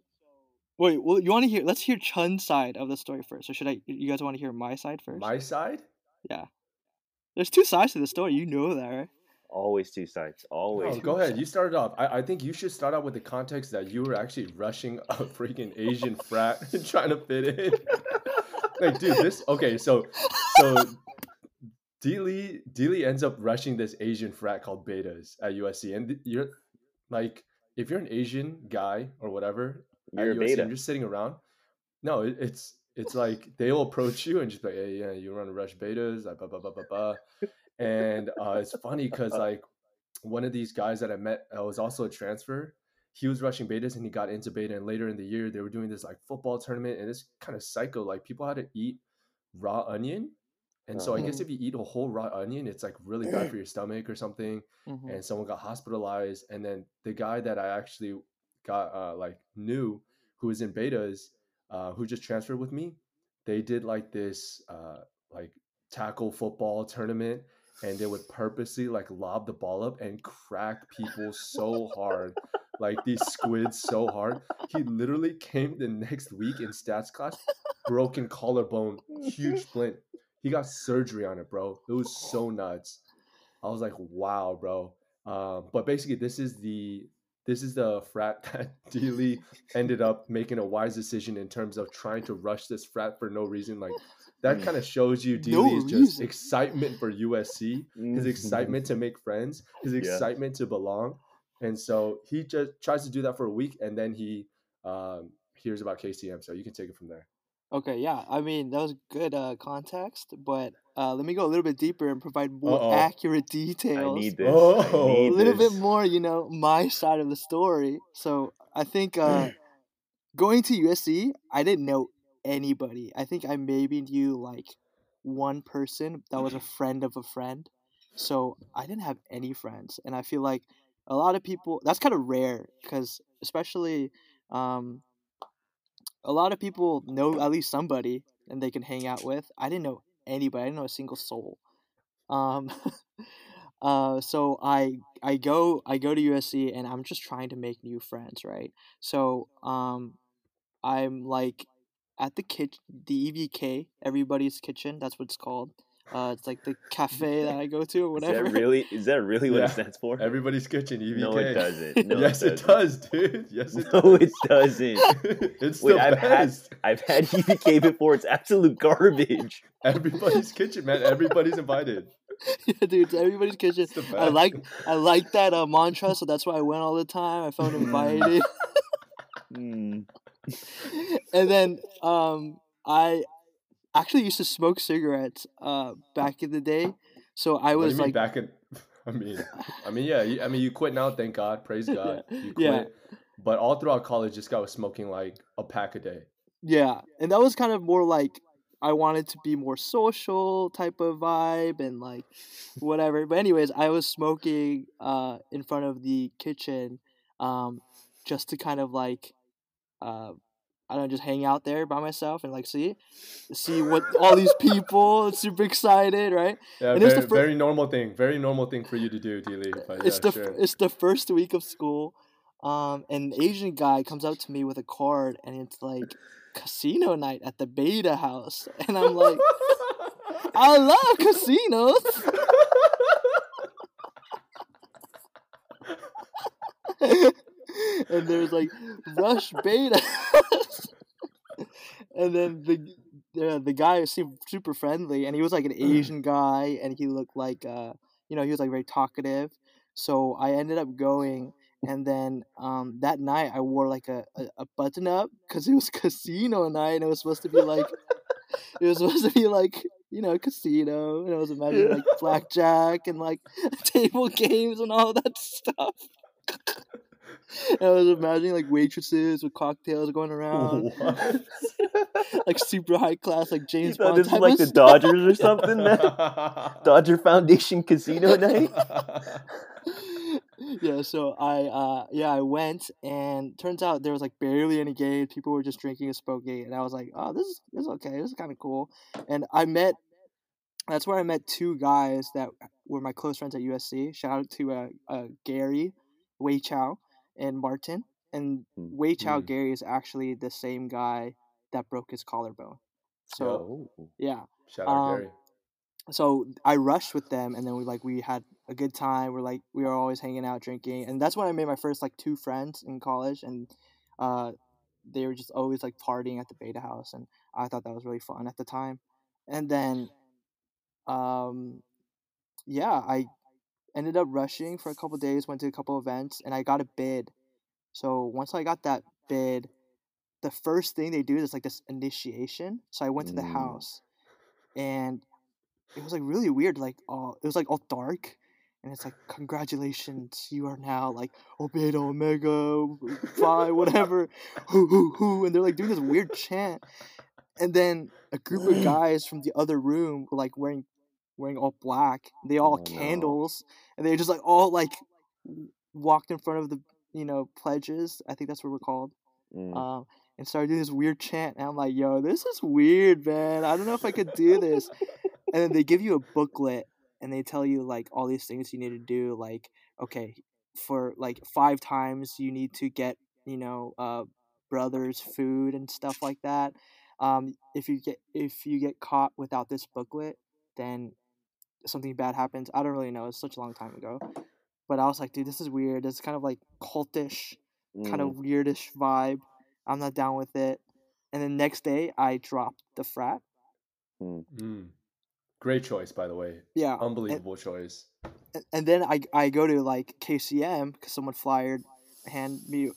wait, well, you want to hear? Let's hear Chun's side of the story first, or should I? You guys want to hear my side first? My side? Yeah. There's two sides to the story. You know that, right? Always two sides. Always. No, go ahead. You started off. I, I think you should start out with the context that you were actually rushing a freaking Asian frat and trying to fit in. like, dude, this okay. So, so D Lee ends up rushing this Asian frat called Betas at USC, and you're like, if you're an Asian guy or whatever You're a at USC, beta. and you're sitting around. No, it, it's it's like they'll approach you and just be like, hey, yeah, you run to rush betas, blah, blah, blah, blah, blah. And uh, it's funny because like one of these guys that I met uh, was also a transfer. He was rushing betas and he got into beta. And later in the year, they were doing this like football tournament, and it's kind of psycho. Like people had to eat raw onion, and so I guess Mhm. if you eat a whole raw onion, it's like really bad for your stomach or something Mm-hmm. and someone got hospitalized and then the guy that i actually got uh, like new who was in betas uh, who just transferred with me they did like this uh, like tackle football tournament and they would purposely like lob the ball up and crack people so hard like these squids so hard. He literally came the next week in stats class broken collarbone huge splint. He got surgery on it bro. It was so nuts. I was like, wow, bro. Um, but basically, this is the this is the frat that D Lee ended up making a wise decision in terms of trying to rush this frat for no reason. Like that Mm. kind of shows you D No Lee's just reason. excitement for USC, his excitement to make friends, his Yeah. excitement to belong, and so he just tries to do that for a week, and then he um, hears about KCM. So you can take it from there. Okay, yeah. I mean, that was good uh, context, but uh, let me go a little bit deeper and provide more Uh-oh. accurate I details. need this. Oh. I a need little bit more, you know, my side of the story. So I think uh, going to USC, I didn't know anybody. I think I maybe knew like one person that was a friend of a friend. So I didn't have any friends, and I feel like a lot of people. That's kind of rare because, especially, um, a lot of people know at least somebody and they can hang out with. I didn't know anybody. I didn't know a single soul. Um, uh, so I I go I go to USC and I'm just trying to make new friends, right? So um, I'm like at the kitchen, the EVK, everybody's kitchen. That's what it's called. Uh, it's like the cafe that I go to or Is whatever. that really? Is that really what Yeah. it stands for? Everybody's kitchen, EVK. No, it doesn't. No, yes, it it does, dude. Yes, it No, it doesn't. it's Wait, the I've had best. I've had EVK before. It's absolute garbage. Everybody's kitchen, man. Everybody's invited. yeah, dude, it's everybody's kitchen. It's the best. I like I like that uh, mantra, so that's why I went all the time. I felt invited. Hmm. and then um I actually used to smoke cigarettes uh back in the day. So I was like back in? I mean, I mean, yeah. You, I mean, you quit now. Thank God. Praise God. You quit. Yeah. But all throughout college, this guy was smoking like a pack a day. yeah, and that was kind of more like I wanted to be more social type of vibe and like whatever. But anyways, I was smoking uh in front of the kitchen um just to kind of like uh I don't know, just hang out there by myself and like see see what all these people super excited, right? Yeah, And it's very, the fir- very normal thing. Very normal thing for you to do, D. Lee. But it's yeah, the sure. it's the first week of school, um, and an Asian guy comes up to me with a card, and it's like casino night at the Beta House, and I'm like, I love casinos. and there's like Rush Beta, and then the the the guy seemed super friendly, and he was like an Asian guy, and he looked like uh you know he was like very talkative. So I ended up going, and then um that night I wore like a a, a button up because it was casino night, and it was supposed to be like it was supposed to be like you know casino, and I was imagining like blackjack and like table games and all that stuff. And I was imagining like waitresses with cocktails going around, like super high class, like James Bond this type like the. Dodgers or something, man? Dodger Foundation Casino night. yeah, so I uh yeah, I went and turns out there was like barely any games. People were just drinking a smoking and I was like, "Oh, this is this is okay. This is kind of cool." And I met that's where I met two guys that were my close friends at USC. Shout out to uh, uh Gary Wei Chow and Martin. And Mm. Wei Chow Mm. Gary is actually the same guy that broke his collarbone. So Oh. yeah, Shout out Um, Gary. so I rushed with them, and then we like we had a good time. We're like we were always hanging out, drinking, and that's when I made my first like two friends in college, and uh, they were just always like partying at the Beta House, and I thought that was really fun at the time. And then, um, yeah, I ended up rushing for a couple days, went to a couple events, and I got a bid. So once I got that bid, the first thing they do is like this initiation. So I went to the Mm. house, and it was like really weird. Like, uh, it was like all dark, and it's like, congratulations, you are now like Obeta Omega Phi, whatever, hoo hoo hoo, and they're like doing this weird chant, and then a group of guys from the other room were like wearing wearing all black. They all Oh, had no. candles, and they're just like all like walked in front of the you know pledges. I think that's what we're called Mm. um, and started doing this weird chant. And I'm like, yo, this is weird, man. I don't know if I could do this. and then they give you a booklet and they tell you like all these things you need to do. Like, okay, for like five times you need to get, you know, uh, brothers food and stuff like that. Um, if you get if you get caught without this booklet, then something bad happens. I don't really know. It's such a long time ago. But I was like, dude, this is weird. It's kind of like cultish kind of Mm. weirdish vibe. I'm not down with it. And then next day, I dropped the frat. Mm. Great choice, by the way. Yeah. and- Unbelievable choice. And, and then I I go to like KCM because someone flyered, hand me,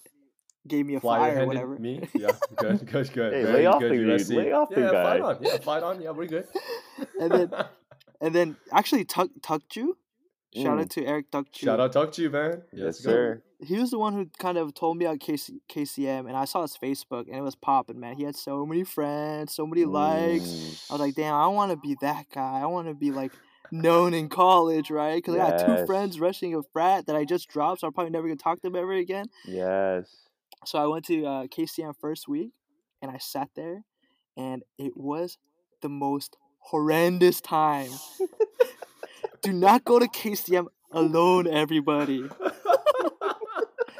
gave me a Flyer flyer or whatever. me. Yeah, good, good, good. Hey, Very lay off good, the dude, USC. lay off the yeah, guy. fight on. Yeah, fight on. Yeah, we're good. and then and then actually Tuck Tuckju, shout Mm. out to Eric Tuckju. Shout out, talk to you, man. Yes, Let's sir. He was the one who kind of told me about KC, KCM, and I saw his Facebook, and it was popping, man. He had so many friends, so many likes. Mm. I was like, damn, I want to be that guy. I want to be like known in college, right? Because I got two friends rushing a frat that I just dropped, so I'm probably never gonna talk to them ever again. Yes. So I went to uh, KCM first week, and I sat there, and it was the most horrendous time. Do not go to KCM alone, everybody.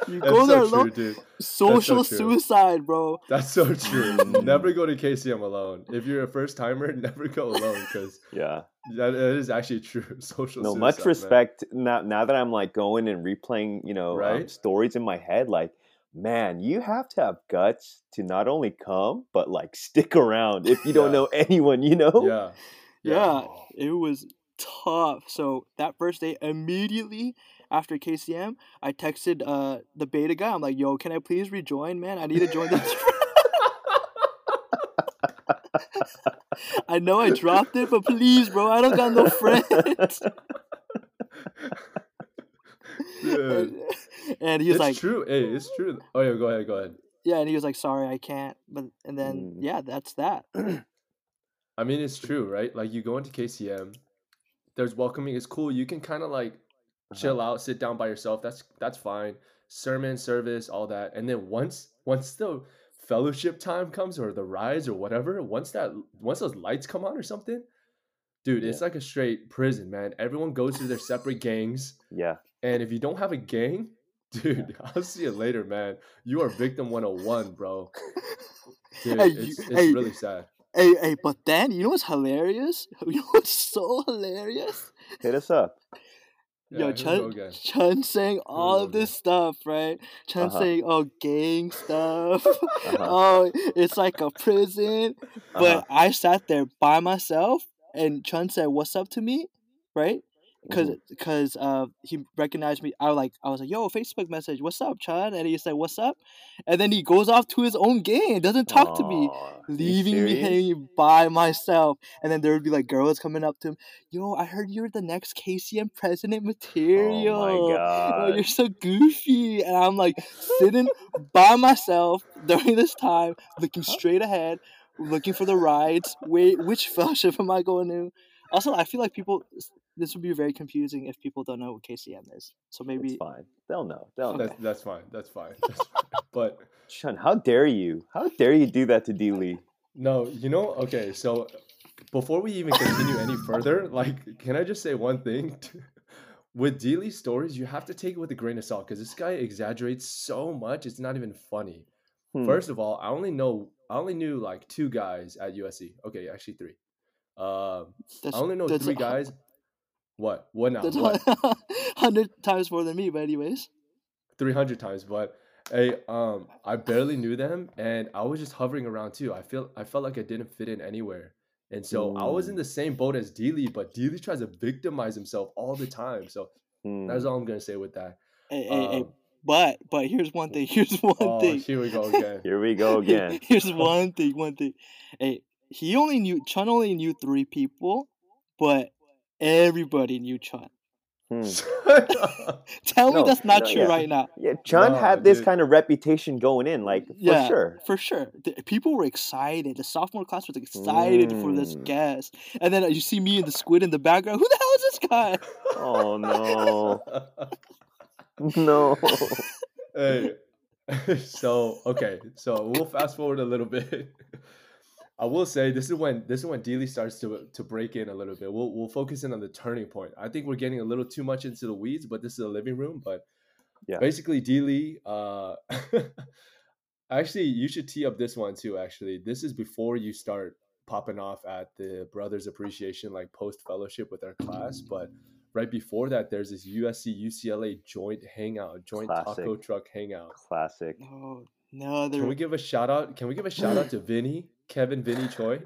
You That's go so there true, alone, dude. social true. suicide, bro. That's so true. Never go to KCM alone. If you're a first timer, never go alone because Yeah. that, that is actually true. Social. No, suicide, much man. respect. Now, now that I'm like going and replaying, you know, um, stories in my head, like, man, you have to have guts to not only come, but like stick around if you don't Yeah. know anyone, you know? Yeah. Yeah, it was tough. So that first day, immediately after KCM, I texted uh the beta guy. I'm like, "Yo, can I please rejoin, man? I need to join this." I know I dropped it, but please, bro, I don't got no friends. Dude. and he was it's like, true. Hey, it's true. Oh yeah, go ahead, go ahead. "Yeah," and he was like, "Sorry, I can't." But and then Mm. yeah, that's that. I mean, it's true, right? Like you go into KCM, there's welcoming. It's cool. You can kind of like Uh-huh. chill out, sit down by yourself. That's that's fine. Sermon, service, all that. And then once once the fellowship time comes or the rise or whatever, once that once those lights come on or something, dude, it's like a straight prison, man. Everyone goes to their separate gangs, Yeah. and if you don't have a gang, dude, I'll see you later, man. You are victim 101, bro. Dude, Hey, it's, it's hey, really sad. Hey, hey, but then you know what's hilarious? You know what's so hilarious? Hit us up. Yeah, Yo, go Chun. Chun saying all of this stuff, right? Chun Uh-huh. saying, oh, gang stuff. Uh-huh. oh, it's like a prison. But Uh-huh. I sat there by myself, and Chun said, "What's up?" to me, right? Because Mhm. because uh he recognized me. I was like I was like, "Yo, Facebook message, what's up, Chun?" And he said, "What's up?" And then he goes off to his own game, doesn't talk to me leaving me hanging by myself. And then there would be like girls coming up to him, Yo, I heard you're the next KCM president material. Oh my Oh, god. you're so goofy. And I'm like sitting by myself during this time, looking straight ahead, looking for the rides. Wait, which fellowship am I going to? Also, I feel like people, this would be very confusing if people don't know what KCM is. So maybe. It's fine. They'll know. They'll know. That's that's fine. That's fine. That's fine. But Chun, how dare you? How dare you do that to D Lee? no, you know, okay, so before we even continue any further, like, can I just say one thing? with D Lee's stories, you have to take it with a grain of salt because this guy exaggerates so much. It's not even funny. Hmm. First of all, I only know I only knew like two guys at USC. Okay, actually three. Um, I only know three guys. What? What now? What? hundred times more than me, but anyways. Three hundred times, but hey, um, I barely knew them, and I was just hovering around too. I feel I felt like I didn't fit in anywhere, and so I was in Mm. the same boat as D Lee, but D Lee tries to victimize himself all the time. So Hmm. that's all I'm gonna say with that. Hey, hey, hey, Um, but but here's one thing. Here's one oh, thing. here we go again. Here we go again. Here's one thing. One thing. Hey, he only knew Chun only knew three people, but everybody knew Chun. Hmm. Tell me that's not no, true yeah. right now. Yeah, Chun No, had this dude. kind of reputation going in, like for yeah, sure. for sure. The, people were excited. The sophomore class was excited for this Mm. guest, and then uh, you see me and the squid in the background. Who the hell is this guy? Oh no, no. hey, so okay, so we'll fast forward a little bit. I will say this is when this is when D Lee starts to to break in a little bit. We'll we'll focus in on the turning point. I think we're getting a little too much into the weeds, but this is a living room. But Yeah. basically, D Lee. Uh, actually, you should tee up this one too. Actually, this is before you start popping off at the Brothers Appreciation like post fellowship with our class, but right before that, there's this USC UCLA joint hangout, joint taco truck hangout. Classic. Oh, no, no, Can we give a shout out? Can we give a shout out to Vinny, Kevin Vinny Choi?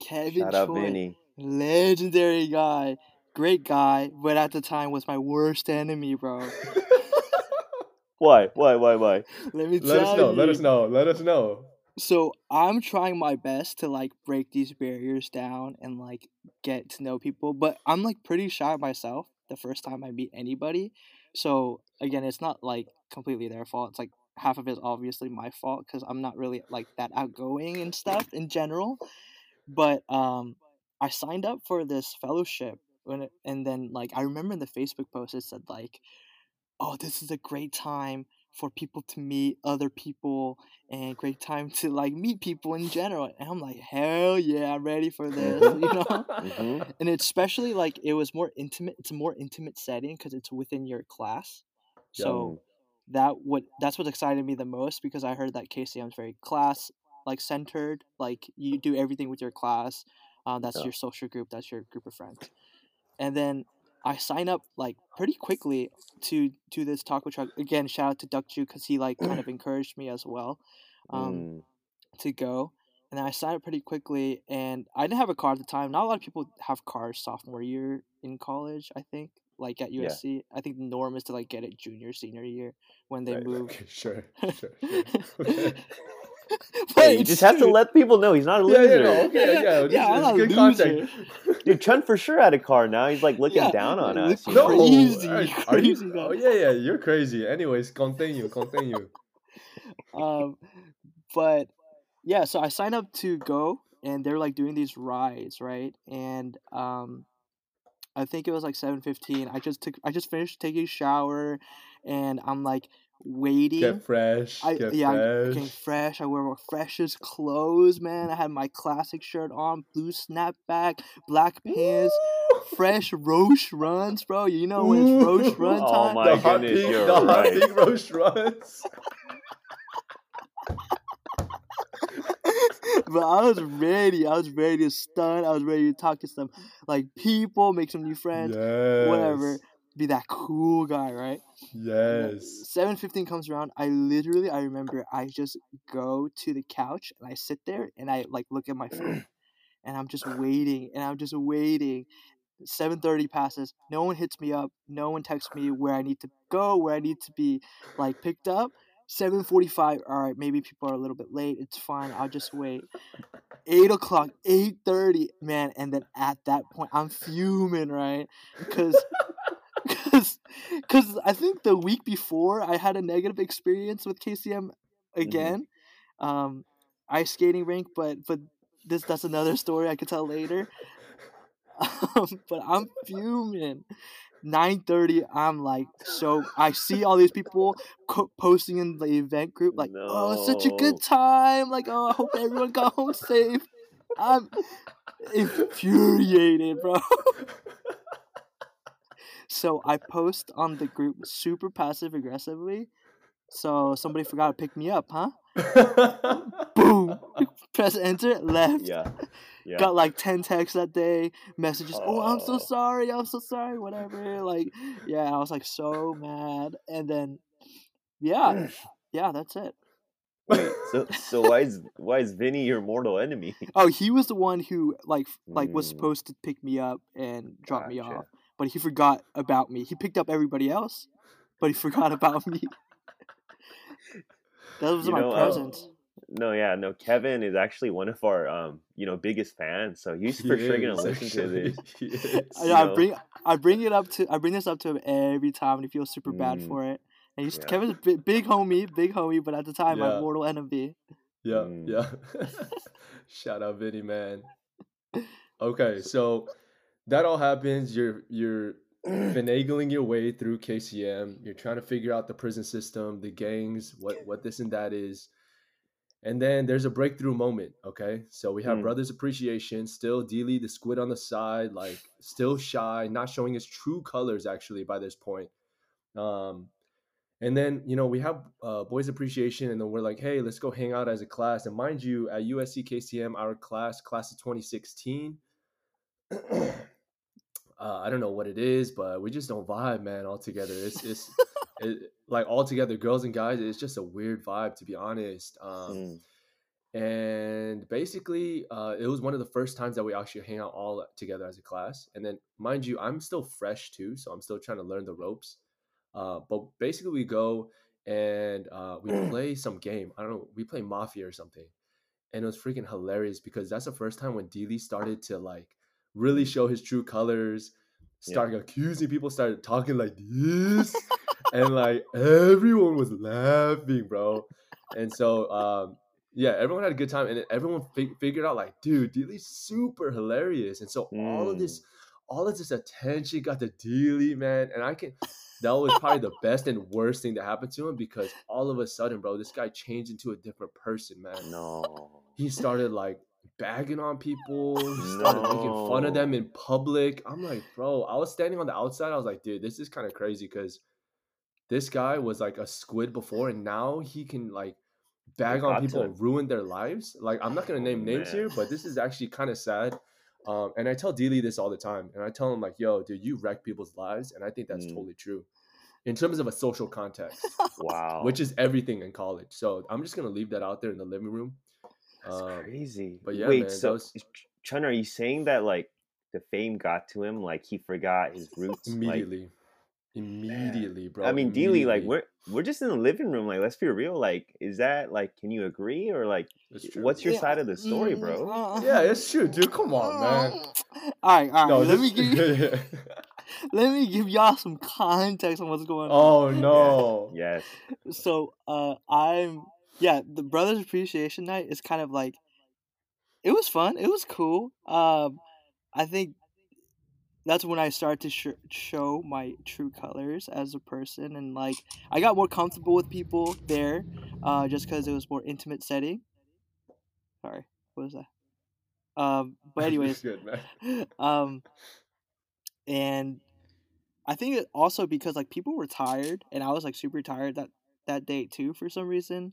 Kevin Shout out Choi, Vinny. legendary guy, great guy, but at the time was my worst enemy, bro. Why? Why? Why? Why? Let me Let tell us know. you. Let us know. Let us know. So I'm trying my best to like break these barriers down and like get to know people, but I'm like pretty shy myself the first time I meet anybody. So again, it's not like completely their fault. It's like half of it's obviously my fault because I'm not really like that outgoing and stuff in general. But um, I signed up for this fellowship when it, and then like I remember in the Facebook post it said like, "Oh, this is a great time for people to meet other people and great time to like meet people in general." And I'm like, "Hell yeah, I'm ready for this," you know. Mhm. and especially like it was more intimate. It's a more intimate setting because it's within your class. Yeah. So that what that's what excited me the most because I heard that KCM is very class like centered. Like you do everything with your class. Uh, that's Yeah. your social group. That's your group of friends. And then I sign up like pretty quickly to to this taco truck. Again, shout out to Duck because he like kind of encouraged me as well um, Mm. to go. And then I signed up pretty quickly, and I didn't have a car at the time. Not a lot of people have cars sophomore year in college. I think, like at Yeah. USC, I think the norm is to like get it junior senior year when they Right. move. Okay, sure, sure, sure. Okay. But Hey, you it's just have to let people know he's not a loser. yeah, no, okay, yeah. This, Yeah, I'm this not is a good context. Dude, Chun for sure had a car now. He's like looking Yeah, down on us. you No, know? Crazy, are, are you? crazy guy. Oh yeah, yeah. You're crazy. Anyways, continue, continue. um, but yeah, so I signed up to go, and they're like doing these rides, right? And um, I think it was like seven fifteen. I just took, I just finished taking a shower, and I'm like waiting. Get fresh. I get yeah, I'm fresh. getting fresh. I wear my freshest clothes, man. I had my classic shirt on, blue snapback, black pants, fresh Roshe runs, bro. You know when it's Roshe run Oh time. my the hot goodness, pink, you're the hot right. pink roast runs. but I was ready. I was ready to stun. I was ready to talk to some like people, make some new friends, yes. whatever. Be that cool guy, right? Yes. Seven fifteen comes around. I literally, I remember, I just go to the couch and I sit there and I like look at my phone, and I'm just waiting and I'm just waiting. Seven thirty passes. No one hits me up. No one texts me where I need to go, where I need to be like picked up. Seven forty-five. All right, maybe people are a little bit late. It's fine. I'll just wait. Eight o'clock, eight thirty, man. And then at that point, I'm fuming, right? Because, because, because I think the week before I had a negative experience with KCM again, um, ice skating rink. But but this that's another story I could tell later. Um, but I'm fuming. 9:30 I'm like so I see all these people co- posting in the event group like oh such a good time like oh I hope everyone got home safe I'm infuriated bro So I post on the group super passive aggressively. So somebody forgot to pick me up, huh? Boom. Press enter, left. Yeah. Yeah. Got like 10 texts that day, messages, oh, I'm so Oh. sorry, I'm so sorry, whatever. Like, yeah, I was like so mad. And then, yeah, yeah, that's it. Wait, so so why is why is Vinny your mortal enemy? Oh, he was the one who like like was Mm. supposed to pick me up and drop me off, but he forgot about me. He picked up everybody else, but he forgot about me. That was You my know, uh, present. No, yeah, no. Kevin is actually one of our um, you know, biggest fans, so he's for sure gonna listen to this. He is. I, you I bring I bring it up to I bring this up to him every time, and he feels super bad Mm. for it. And he's Yeah. Kevin's a big, big homie, big homie, but at the time, my Yeah. mortal enemy. Yeah, Mm. yeah. Shout out Vinny, man. Okay, so that all happens. You're you're finagling your way through KCM. You're trying to figure out the prison system, the gangs, what what this and that is. And then there's a breakthrough moment. Okay, so we have Mm. brothers appreciation. Still, D Lee, the squid on the side, like still shy, not showing his true colors actually by this point. Um, and then you know we have uh, boys appreciation, and then we're like, hey, let's go hang out as a class. And mind you, at USC KCM, our class, class of 2016. uh, I don't know what it is, but we just don't vibe, man. Altogether, it's it's it, like all together, girls and guys, it's just a weird vibe, to be honest. Um, Mm. and basically uh, it was one of the first times that we actually hang out all together as a class and then mind you i'm still fresh too so i'm still trying to learn the ropes uh, but basically we go and uh, we play some game i don't know we play mafia or something and it was freaking hilarious because that's the first time when D Lee started to like really show his true colors Yeah. accusing people started talking like this and like everyone was laughing bro and so um yeah everyone had a good time and everyone fig- figured out like dude D Lee's super hilarious and so all of this all of this attention got to D Lee man and I can that was probably the best and worst thing that happened to him because all of a sudden bro this guy changed into a different person man No. he started like bagging on people started making fun of them in public i'm like bro i was standing on the outside i was like dude this is kind of crazy because this guy was like a squid before and now he can like bag on people and ruin their lives like i'm not going to Oh, name names man. here but this is actually kind of sad um, and i tell D Lee this all the time and i tell him like yo dude you wreck people's lives and i think that's Mm. totally true in terms of a social context Wow. which is everything in college so i'm just going to leave that out there in the living room That's um, crazy. but yeah, Wait, man, so was- Chun, are you saying that like the fame got to him, like he forgot his roots? Like, immediately immediately bro I mean, D Lee, like we're we're just in the living room. Like, let's be real. Like, is that like? Can you agree or like? What's your Yeah, side of the story, mm, bro? yeah it's true dude come on man All right, all right. no let this- me give you, let me give y'all some context on what's going on. oh no Yes. so uh i'm yeah the brothers appreciation night is kind of like it was fun it was cool um i think that's when i started to sh- show my true colors as a person and like i got more comfortable with people there uh just because it was more intimate setting. Sorry what was that? Um but anyways good man. um and i think it also because like people were tired and i was like super tired that that day too for some reason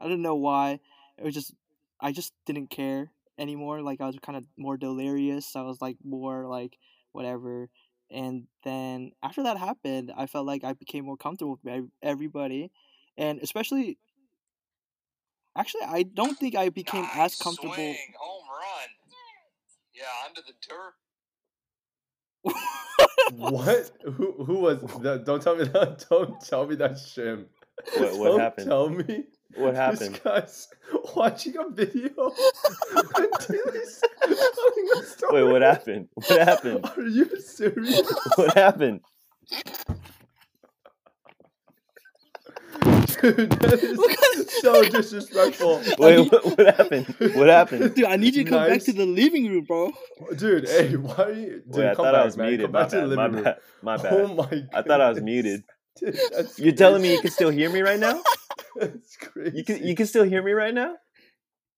i don't know why it was just i just didn't care anymore like i was kind of more delirious i was like more like whatever and then after that happened i felt like i became more comfortable with everybody and especially actually i don't think i became ah, as comfortable Swing, home run. Yeah, under the dirt. what who who was that don't tell me that don't tell me that shim What- what Don't happened? tell me What this happened? guy's watching a video telling a story. Wait, what happened? What happened? Are you serious? What happened? Dude, that is so disrespectful. Wait, what, what happened? What happened? Dude, I need you to come back to the living room, bro. Dude, hey, why are you? Dude, Wait, I thought back, I was man. muted. Come My back to the bad. My living room. bad. My bad. Oh my! I thought I was muted. Dude, You're telling me you can still hear me right now? That's crazy. You can you can still hear me right now?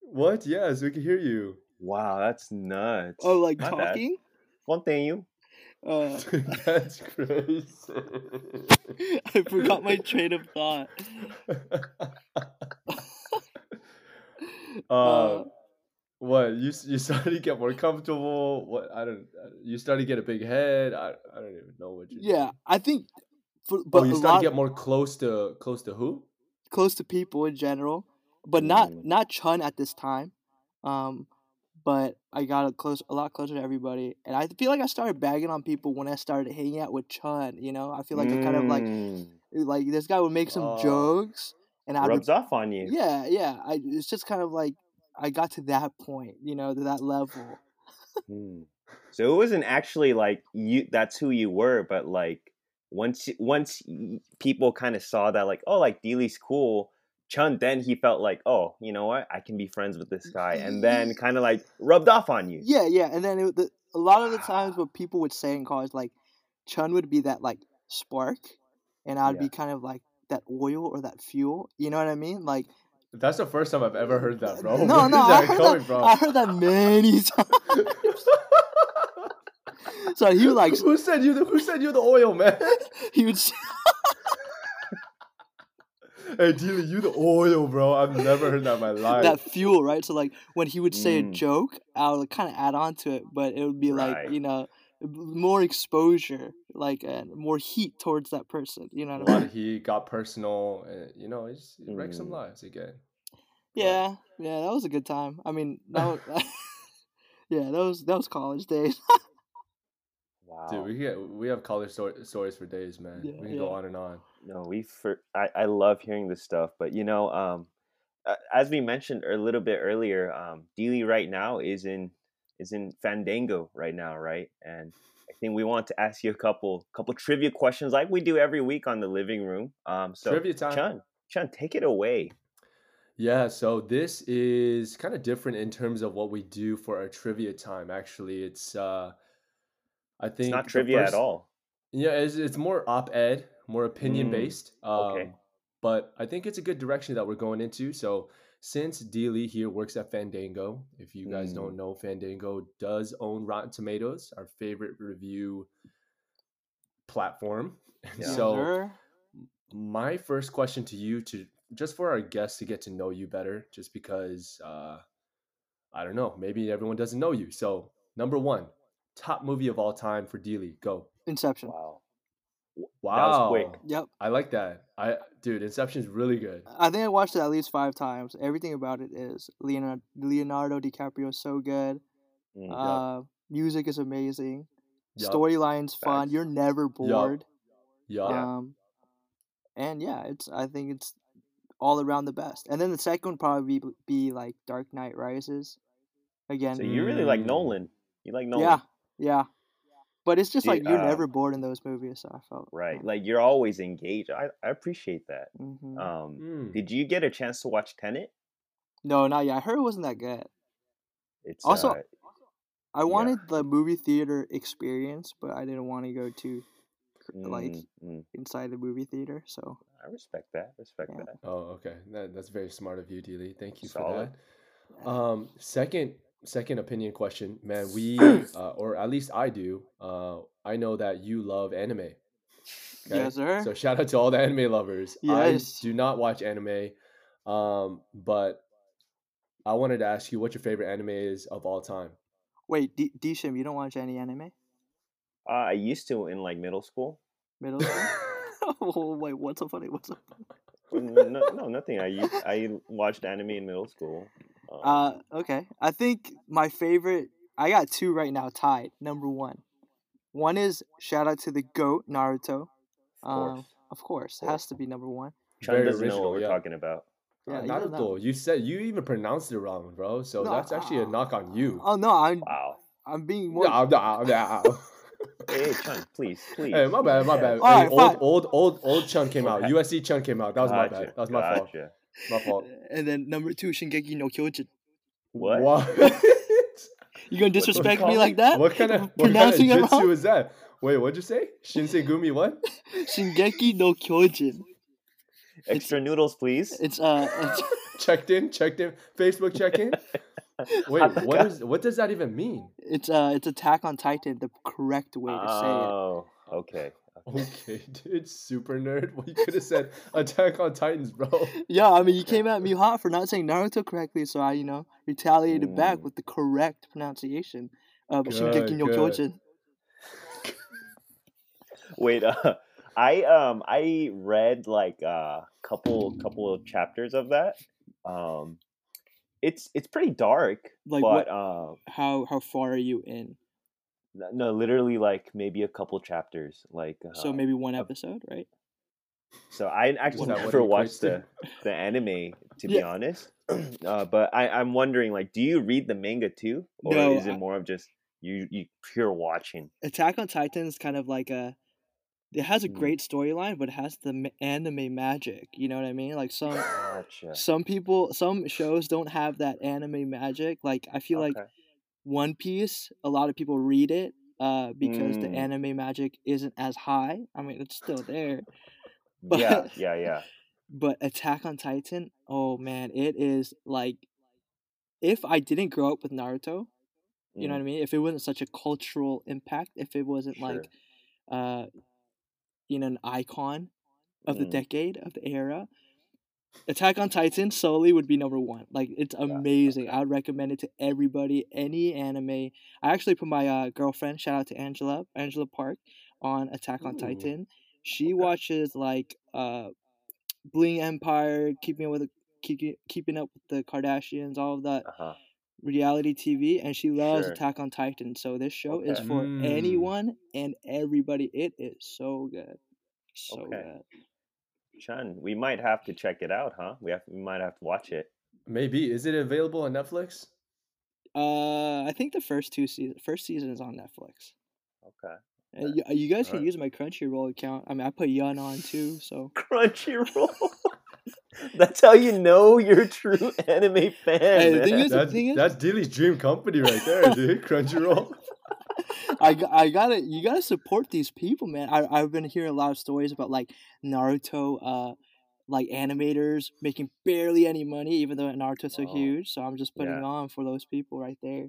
What? Yes, we can hear you. Wow, that's nuts. Oh, like My talking? One thing you. Uh, That's crazy. I forgot my train of thought. uh, what you you started to get more comfortable? What I don't. uh, You started to get a big head. I I don't even know what you. Yeah, I think, for, But but oh, you started lot to get more close to close to who? Close to people in general, but not Mm. not Chun at this time. Um, but I got a close a lot closer to everybody, and I feel like I started bagging on people when I started hanging out with Chun. You know, I feel like I kind of like Mm, like this guy would make some Oh. jokes, and I would rubs off on you. yeah yeah. I it's just kind of like I got to that point, you know, to that level. Hmm. So it wasn't actually like you. That's who you were, but like once once people kind of saw that, like, oh, like D Lee's cool. Chun then he felt like, oh, you know what, I can be friends with this guy, and then kind of like rubbed off on you. Yeah, yeah, and then it, the, a lot of the times what people would say in college, like Chun would be that like spark, and I'd Yeah. be kind of like that oil or that fuel. You know what I mean? Like That's the first time I've ever heard that, bro. no, Where no, I heard coming that. from? I heard that many times. So he would like who said you? The, who said you the oil, man? he would. hey, D Lee, you the oil, bro. I've never heard that in my life. that fuel, right? So like when he would say a Mm. joke, I would kind of add on to it, but it would be like you know more exposure, like and more heat towards that person. You know a what I mean? heat got personal. Uh, you know, it's it wrecked some Mm. lives again. Yeah, yeah, that was a good time. I mean, that was, yeah, that was that was college days. Wow. Dude, we get we have college sto- stories for days, man. Yeah, we can go on and on. No, we for I, I love hearing this stuff, but you know, um, as we mentioned a little bit earlier, um, D Lee right now is in is in Fandango right now, right? And I think we want to ask you a couple couple trivia questions, like we do every week on the living room. Um, so Trivia time. Chun, Chun, take it away. Yeah, so this is kind of different in terms of what we do for our trivia time. Actually, it's uh, I think It's not trivia first- at all. Yeah, it's, it's more op-ed, more opinion Mm, based. okay. Um, but I think it's a good direction that we're going into. So since D Lee here works at Fandango, if you guys Mm. don't know, Fandango does own Rotten Tomatoes, our favorite review platform. Yeah. So Sir. my first question to you to just for our guests to get to know you better just because uh i don't know maybe everyone doesn't know you so number one top movie of all time for D Lee. go Inception. Wow. wow That was quick. Yep. i like that i dude inception's really good I think I watched it at least five times. Everything about it is Leonardo, Leonardo DiCaprio is so good. Mm, Uh, music is amazing. Yup, Storyline's fun. Facts. You're never bored. yup. Um, and yeah, it's I think it's all around the best. And then the second would probably be, be like Dark Knight Rises. Again, So you really like Mm. Nolan. You like Nolan. yeah, yeah. But it's just Do- like you're uh, never bored in those movies. So I felt Right. Like you're always engaged. I, I appreciate that. hmm Um Mm. did you get a chance to watch Tenet? no, not yet. I heard it wasn't that good. It's Also, uh, I wanted the movie theater experience, but I didn't want to go to like mm, mm, inside the movie theater. So I respect that. Respect Yeah. that. oh okay that, that's very smart of you D Lee. thank you Solid. for that um second second opinion question man we uh, or at least i do uh i know that you love anime Yes, sir. So shout out to all the anime lovers. Yes. I do not watch anime, um, but I wanted to ask you what your favorite anime is of all time. wait, D- Dishim, you don't watch any anime? Uh, I used to in like middle school. Middle school? oh, wait, what's so funny? What's so funny? No, no, nothing. I used, I watched anime in middle school. Um, Uh, okay. I think my favorite. I got two right now tied. Number one. One is shout out to the goat Naruto. of Um, course. of course, course. has to be number one. Chun very doesn't know original, what we're yeah. talking about. Uh, Yeah, you don't. Naruto. You said you even pronounced it wrong, bro. So No, that's actually a uh, knock on you. Oh no, I'm Wow. I'm being more. No, no, no. Hey, hey, Chun, please, please. Hey, my bad, my bad. All Hey, right, old, old, old, old Chun came out. USC Chun came out. That was my bad. That was my fault. Gotcha. My fault. And then number two, Shingeki no Kyojin. What? What? You gonna disrespect me like that? what kind of what kind of Pronouncing it jutsu wrong? is that? Wait, what'd you say? Shinsengumi what? Shingeki no Kyojin. Extra noodles, please. It's uh, it's, checked in, checked in. Facebook check in. Wait, Hataka. what is what does that even mean? It's uh, it's Attack on Titan. The correct way to say it. Oh, okay. Okay, dude, super nerd. Well, you could have said Attack on Titans, bro. Yeah, I mean, you came at me hot for not saying Naruto correctly, so I, you know, retaliated back Mm. with the correct pronunciation of Good, Shingeki no good. Kyojin. Wait, uh, I um I read like a couple couple of chapters of that. Um, it's it's pretty dark, Like but what? um How how far are you in? No, literally like maybe a couple chapters. Like So uh, maybe one episode, right? So I actually never watched the the anime to be Yeah. honest. Uh, but I I'm wondering like, do you read the manga too, or No, is it I- more of just you you pure watching? Attack on Titan is kind of like a. It has a Mm. great storyline, but it has the anime magic. You know what I mean? Like some Gotcha. some people, some shows don't have that anime magic. Like I feel like Okay. One Piece, a lot of people read it uh, because the Mm. anime magic isn't as high. I mean, it's still there. yeah, but- yeah, yeah. But Attack on Titan, oh man, it is like if I didn't grow up with Naruto, you know what I mean? If it wasn't such a cultural impact, if it wasn't like uh you know an icon of the Mm. decade of the era, Attack on Titan solely would be number one. Like it's amazing. I would recommend it to everybody. Any anime. I actually put my uh, girlfriend, shout out to Angela, Angela Park, on Attack on Ooh. Titan. She Okay. watches like uh, Bling Empire, keeping up with the, keep, keeping up with the Kardashians, all of that Uh huh. reality TV, and she loves Sure. Attack on Titan. So this show is for Mm. anyone and everybody. It is so good, so Okay. good. Chun, we might have to check it out, huh? We have we might have to watch it. Maybe is it available on Netflix? Uh, I think the first two season, first season is on Netflix. Okay. Uh, you, you guys can Alright. use my Crunchyroll account. I mean, I put Yun on too, so Crunchyroll. That's how you know you're a true anime fan. Hey, the thing man. is- the thing is- that's D Lee's dream company right there, dude. Crunchyroll. I, g- I gotta you gotta support these people, man. I I've been hearing a lot of stories about like Naruto, uh, like animators making barely any money, even though Naruto's so Oh, huge. So I'm just putting yeah. on for those people right there.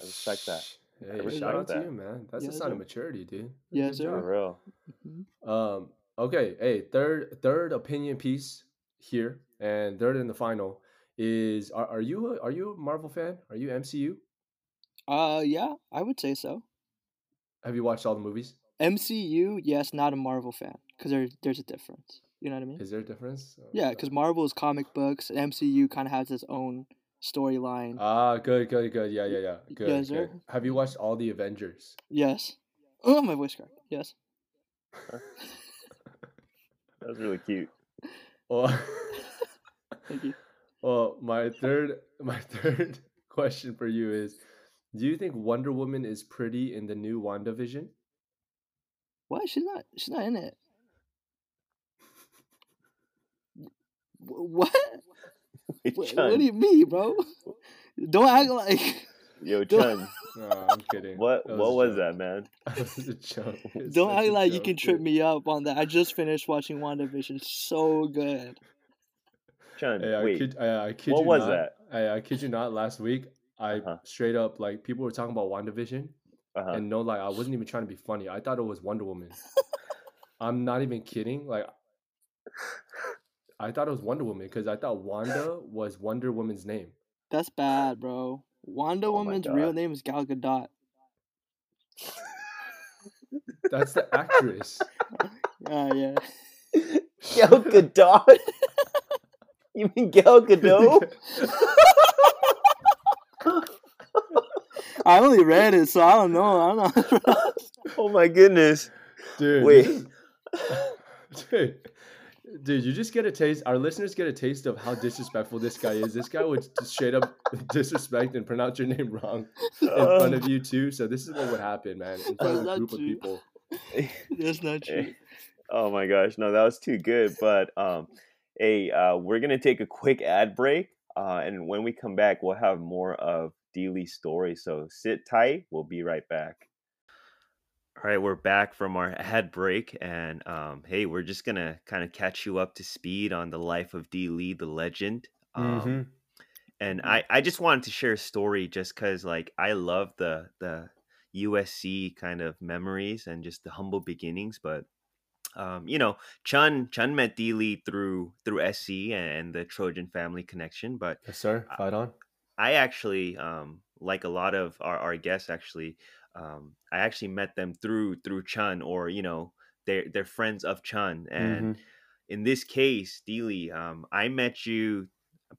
I respect that. Hey, respect shout out to that. you, man. That's Yes, a sign of maturity, dude. Yes, Good sir. For real. Mhm. Um. Okay. Hey, third third opinion piece here, and third in the final is: Are, are you a, are you a Marvel fan? Are you MCU? Uh, yeah, I would say so. Have you watched all the movies? MCU, yes, not a Marvel fan because there there's a difference. You know what I mean? Is there a difference? Yeah, because Marvel is comic books. and MCU kind of has its own storyline. Ah, good, good, good. Yeah, yeah, yeah. Good. Yes, good. Have you watched all the Avengers? yes. Oh, my voice cracked. Yes. That was really cute. Well, Thank you. well, my third my third question for you is: Do you think Wonder Woman is pretty in the new WandaVision? What? She's not. She's not in it. What? Wait, What, what do you mean, bro? Don't act like. Yo, Don't- Chun. No, I'm kidding. What That what was that, man? That was a joke. Don't act like you can trip me up on that. I just finished watching WandaVision. So good. Chun, Hey, I wait. kid, I, I kid what you was not. that? I, I kid you not. Last week, I Uh-huh. straight up like people were talking about WandaVision, Uh-huh. and no, like I wasn't even trying to be funny. I thought it was Wonder Woman. I'm not even kidding. Like, I thought it was Wonder Woman because I thought Wanda was Wonder Woman's name. That's bad, bro. Wonder Oh Woman's real name is Gal Gadot. That's the actress. Ah, yeah. Gal Gadot? you mean Gal Gadot? I only read it, so I don't know. I don't know. oh my goodness. dude. Wait. dude, dude, you just get a taste. Our listeners get a taste of how disrespectful this guy is. This guy would just straight up disrespect and pronounce your name wrong in front of you too. So this is what would happen, man, in front of a That's group of people. That's not true. Oh my gosh, no, that was too good. But um, hey, uh, we're gonna take a quick ad break, uh, and when we come back, we'll have more of D Lee's story. So sit tight. We'll be right back. All right, we're back from our ad break, and um, hey, we're just gonna kind of catch you up to speed on the life of D. Lee, the legend. Um, Mhm. and Mhm. I I just wanted to share a story just because like I love the the USC kind of memories and just the humble beginnings, but um, you know, Chun Chun met D Lee through through SC and the Trojan family connection, but yes, sir. Fight on. I actually um, like a lot of our, our guests actually um, I actually met them through through Chun or you know they're they're friends of Chun and Mhm. in this case D Lee um, I met you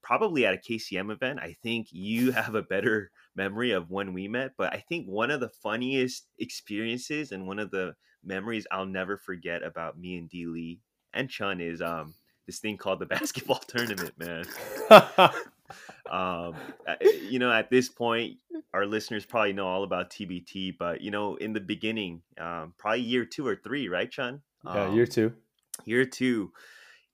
probably at a KCM event I think you have a better memory of when we met but I think one of the funniest experiences and one of the memories I'll never forget about me and D Lee and Chun is um this thing called the basketball tournament man um uh, you know at this point our listeners probably know all about tbt but you know in the beginning um probably year two or three right chun yeah, um, year two. year two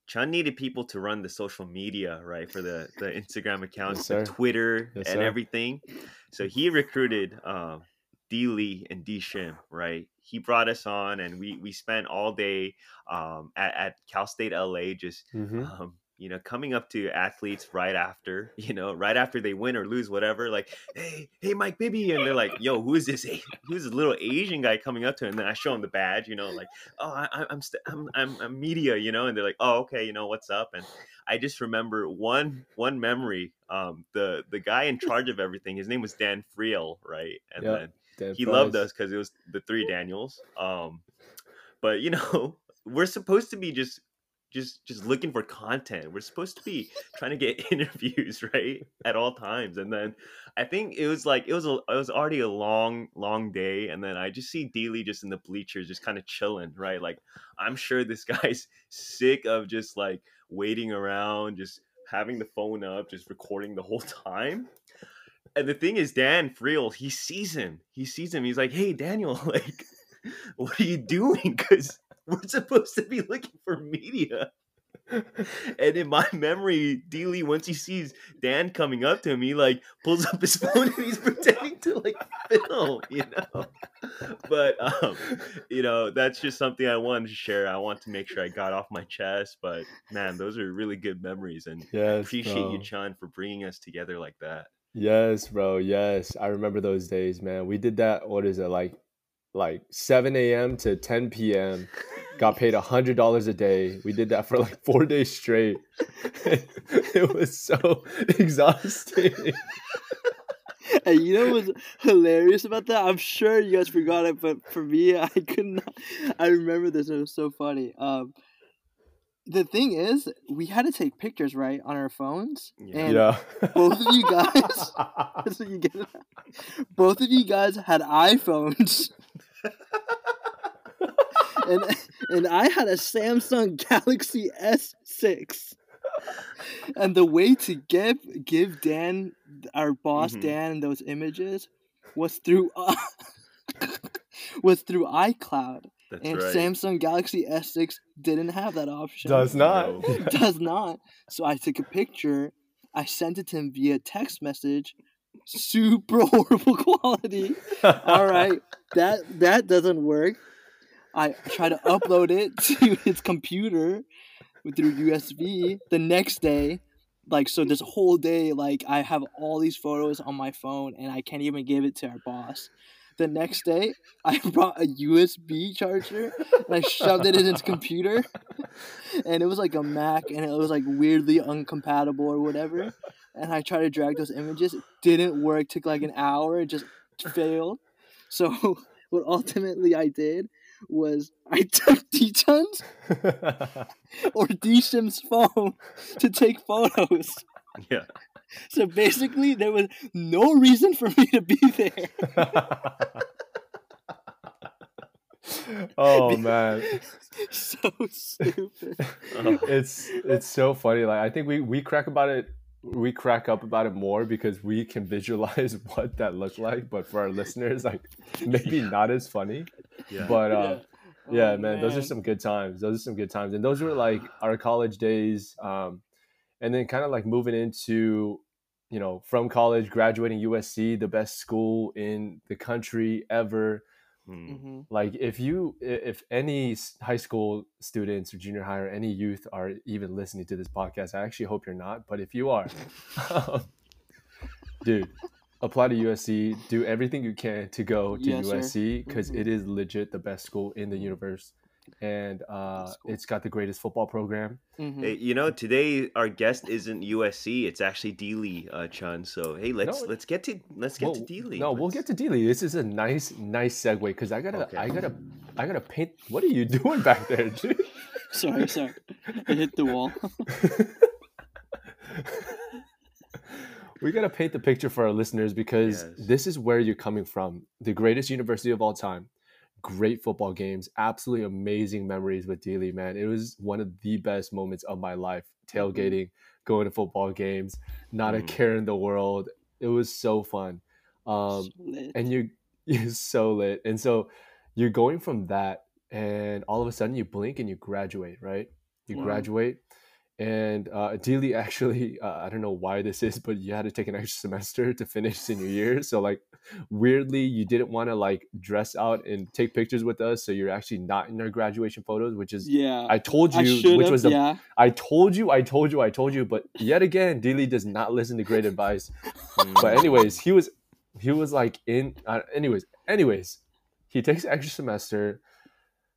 chun needed people to run the social media right for the the instagram accounts the twitter Yes, and sir. everything so he recruited um D Lee and D Shim, right? He brought us on, and we we spent all day um, at, at Cal State LA, just hmm um, you know, coming up to athletes right after, you know, right after they win or lose, whatever, like, hey, hey, Mike Bibby, and they're like, yo, who is this? Who's this little Asian guy coming up to? Him? And then I show him the badge, you know, like, oh, I, I'm, st- I'm, I'm, I'm media, you know, and they're like, oh, okay, you know, what's up? And I just remember one, one memory. Um, the the guy in charge of everything, his name was Dan Friel, right? And Yeah. then Dan he loved us because it was the three Daniels. Um, but you know, we're supposed to be just just just looking for content. We're supposed to be trying to get interviews right at all times. And then I think it was like it was a it was already a long long day. And then I just see D Lee just in the bleachers, just kind of chilling, right? Like I'm sure this guy's sick of just like waiting around, just having the phone up, just recording the whole time. And the thing is, Dan Friel, he sees him. He sees him. He's like, "Hey, Daniel, like, what are you doing? Because we're supposed to be looking for media." And in my memory, D Lee, once he sees Dan coming up to him, he like pulls up his phone and he's pretending to like film, you know. But um, you know, that's just something I wanted to share. I want to make sure I got off my chest. But man, those are really good memories, and I Yes, appreciate you, bro. Chun, for bringing us together like that. Yes, bro. Yes, I remember those days, man. We did that. What is it like? Like 7 a.m. to 10 p.m. Got paid hundred dollars a day. We did that for like four days straight. it was so exhausting. And you know what's hilarious about that? I'm sure you guys forgot it, but for me, I could not. I remember this. It was so funny. Um, the thing is, we had to take pictures right on our phones, Yeah. and yeah. both of you guys, so you get both of you guys had iPhones, and and I had a Samsung Galaxy S6. And the way to give give Dan, our boss Mhm. Dan, those images was through uh, was through iCloud, That's and right. Samsung Galaxy S6 didn't have that option. Does not. No. does not. So I took a picture. I sent it to him via text message. Super horrible quality. All right, that that doesn't work. I try to upload it to his computer with through USB. The next day, like so, this whole day, like I have all these photos on my phone, and I can't even give it to our boss. The next day, I brought a USB charger and I shoved it in his computer, and it was like a Mac, and it was like weirdly uncompatible or whatever. And I tried to drag those images, it didn't work. Took like an hour, it just failed. So what ultimately I did was I took D-Chun's or D-Shim's phone to take photos. Yeah. So basically, there was no reason for me to be there. oh man. so stupid. It's it's so funny. Like I think we we crack about it. We crack up about it more because we can visualize what that looked like. But for our listeners, like maybe not as funny. yeah. But uh, yeah, Oh, man, those are some good times. Those are some good times, and those were like our college days. Um, and then kind of like moving into, you know, from college, graduating USC, the best school in the country ever Hmm. Mhm. like if you if any high school students or junior high or any youth are even listening to this podcast i actually hope you're not but if you are um, dude, apply to USC. Do everything you can to go to Yes. USC because Mhm. is legit the best school in the universe, and uh, cool. it's got the greatest football program. Mhm. Hey, you know, today our guest isn't USC; it's actually D Lee uh, Chun. So hey, let's No, let's get to let's get to Well, D Lee. No, we'll get to D Lee. This is a nice, nice segue because I gotta, Okay. I gotta, I gotta paint. What are you doing back there, dude? Sorry, sorry. I hit the wall. we gotta paint the picture for our listeners because Yes. this is where you're coming from. The greatest university of all time. Great football games, absolutely amazing memories with D Lee, man. It was one of the best moments of my life. Tailgating, going to football games, not a Mhm. care in the world. It was so fun. Um, Lit. and you're you're so lit and so you're going from that and all of a sudden you blink and you graduate right you Wow. graduate and uh ideally actually uh, i don't know why this is but you had to take an extra semester to finish senior year so like weirdly you didn't want to like dress out and take pictures with us so you're actually not in our graduation photos which is yeah. i told you should which was the yeah. i told you i told you i told you but yet again D Lee does not listen to great advice but anyways he was he was like in uh, anyways anyways he takes extra semester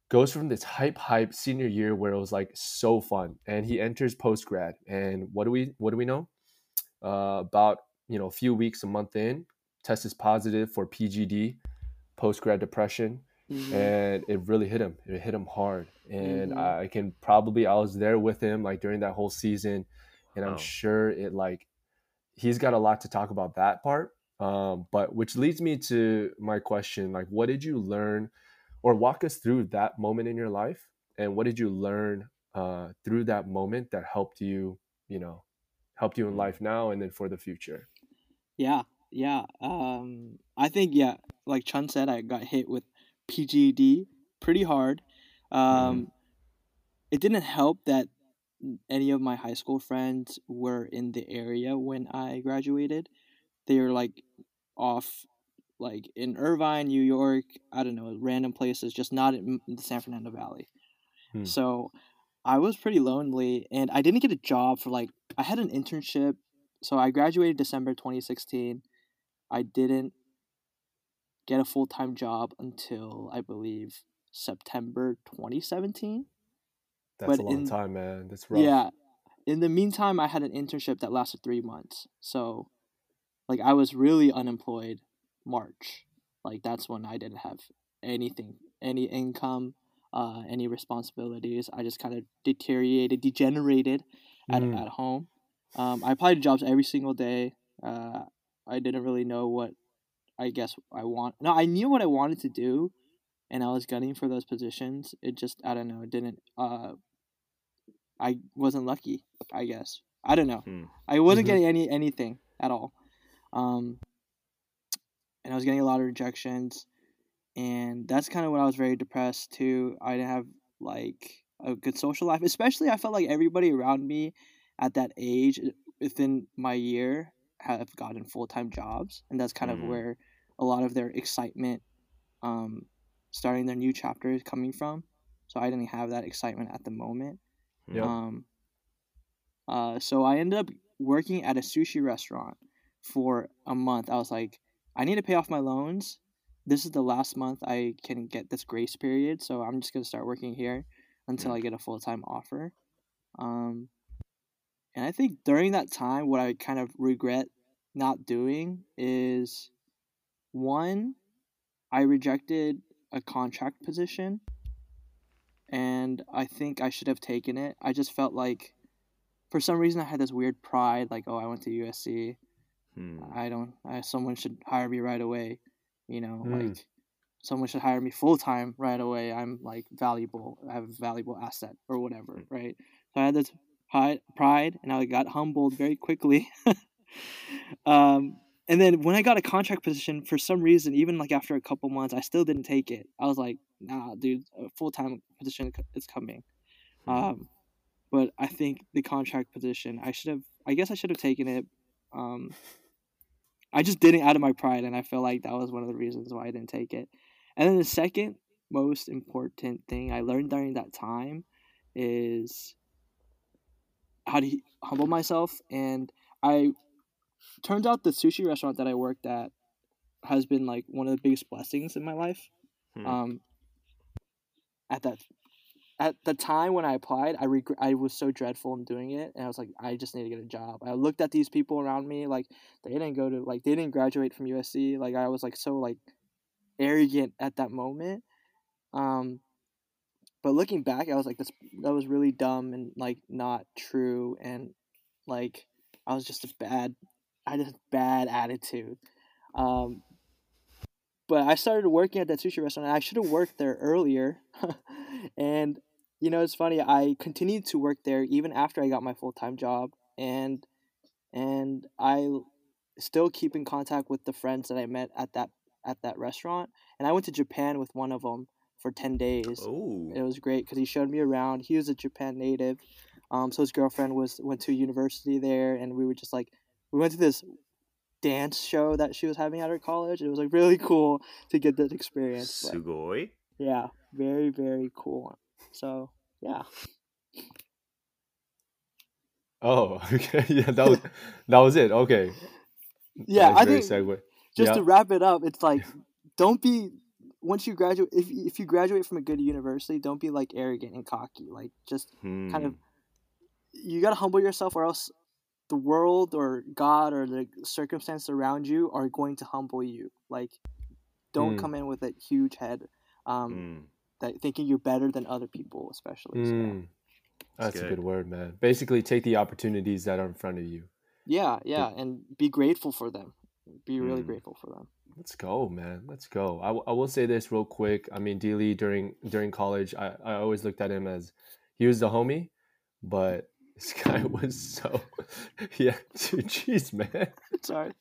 goes from this hype hype senior year where it was like so fun and he enters post grad and what do we what do we know uh, about you know a few weeks a month in test is positive for pgd post grad depression Mhm. and it really hit him it hit him hard and Mhm. i can probably i was there with him like during that whole season and i'm sure it like he's got a lot to talk about that part um, but which leads me to my question like what did you learn or walk us through that moment in your life and what did you learn uh, through that moment that helped you you know helped you in Mm. life now and then for the future Yeah, yeah. Um, I think yeah, like Chun said, I got hit with PGD pretty hard. Um, it didn't help that any of my high school friends were in the area when I graduated. They were like off, like in Irvine, New York. I don't know, random places, just not in the San Fernando Valley. Hmm. So I was pretty lonely, and I didn't get a job for like I had an internship. So I graduated December 2016. I didn't get a full time job until I believe September 2017. that's But a long in- time man that's rough Yeah. In the meantime, I had an internship that lasted three months. So, like, I was really unemployed March. Like, that's when I didn't have anything, any income, uh, any responsibilities. I just kind of deteriorated, degenerated at, Mm. at home. Um, I applied to jobs every single day. Uh, I didn't really know what I guess I want. No, I knew what I wanted to do, and I was gunning for those positions. It just I don't know. It didn't. Uh, I wasn't lucky. I guess I don't know. Hmm. I wasn't Mhm. getting any anything at all. Um, and I was getting a lot of rejections, and that's kind of when I was very depressed too. I didn't have like a good social life, especially I felt like everybody around me at that age within my year have gotten full time jobs, and that's kind Mhm. of where a lot of their excitement, um, starting their new chapter is coming from. So I didn't have that excitement at the moment. Yep. Um, uh, so I ended up working at a sushi restaurant for a month. I was like, I need to pay off my loans. This is the last month I can get this grace period, so I'm just gonna start working here until I get a full time offer. Um, and I think during that time, what I kind of regret not doing is one, I rejected a contract position and I think I should have taken it. I just felt like for some reason I had this weird pride like oh I went to USC. Hmm. I don't I, someone should hire me right away, you know, Mm. like someone should hire me full time right away. I'm like valuable. I have a valuable asset or whatever, Mm. right? So I had this pride and I got humbled very quickly. um and then when I got a contract position, for some reason, even like after a couple months, I still didn't take it. I was like, "Nah, dude, a full time position is coming." Hmm. Um, but I think the contract position, I should have. I guess I should have taken it. Um, I just didn't out of my pride, and I feel like that was one of the reasons why I didn't take it. And then the second most important thing I learned during that time is how to humble myself, and I turns out the sushi restaurant that I worked at has been like one of the biggest blessings in my life. Hmm. Um, at that at the time when I applied, I regret I was so dreadful in doing it, and I was like, I just need to get a job. I looked at these people around me, like they didn't go to like they didn't graduate from USC. Like I was like so like arrogant at that moment. Um, but looking back, I was like, this that was really dumb and like not true, and like I was just a bad, I a bad attitude. Um, but I started working at that sushi restaurant. I should have worked there earlier, and you know it's funny. I continued to work there even after I got my full time job, and and I still keep in contact with the friends that I met at that at that restaurant. And I went to Japan with one of them for ten days. Oh, It was great because he showed me around. He was a Japan native, um, so his girlfriend was went to university there, and we were just like we went to this dance show that she was having at her college. It was like really cool to get that experience. but- sugoi. yeah, very very cool. So yeah, Oh, okay. Yeah, that was that was it. Okay. yeah. I think segue. just Yeah. to wrap it up, it's like don't be once you graduate if if you graduate from a good university, don't be like arrogant and cocky. Like just kind Hmm. of you got to humble yourself or else the world or god or the circumstances around you are going to humble you like don't Mm. come in with a huge head um Mm. That thinking you're better than other people especially so, Mm, that's a good. good word, man. Basically, take the opportunities that are in front of you. yeah yeah and be grateful for them be really Mm. grateful for them Let's go, man. Let's go. I, w- I will say this real quick. I mean, D. Lee during during college, I, I always looked at him as he was the homie, but this guy was so yeah. Dude, jeez, man. sorry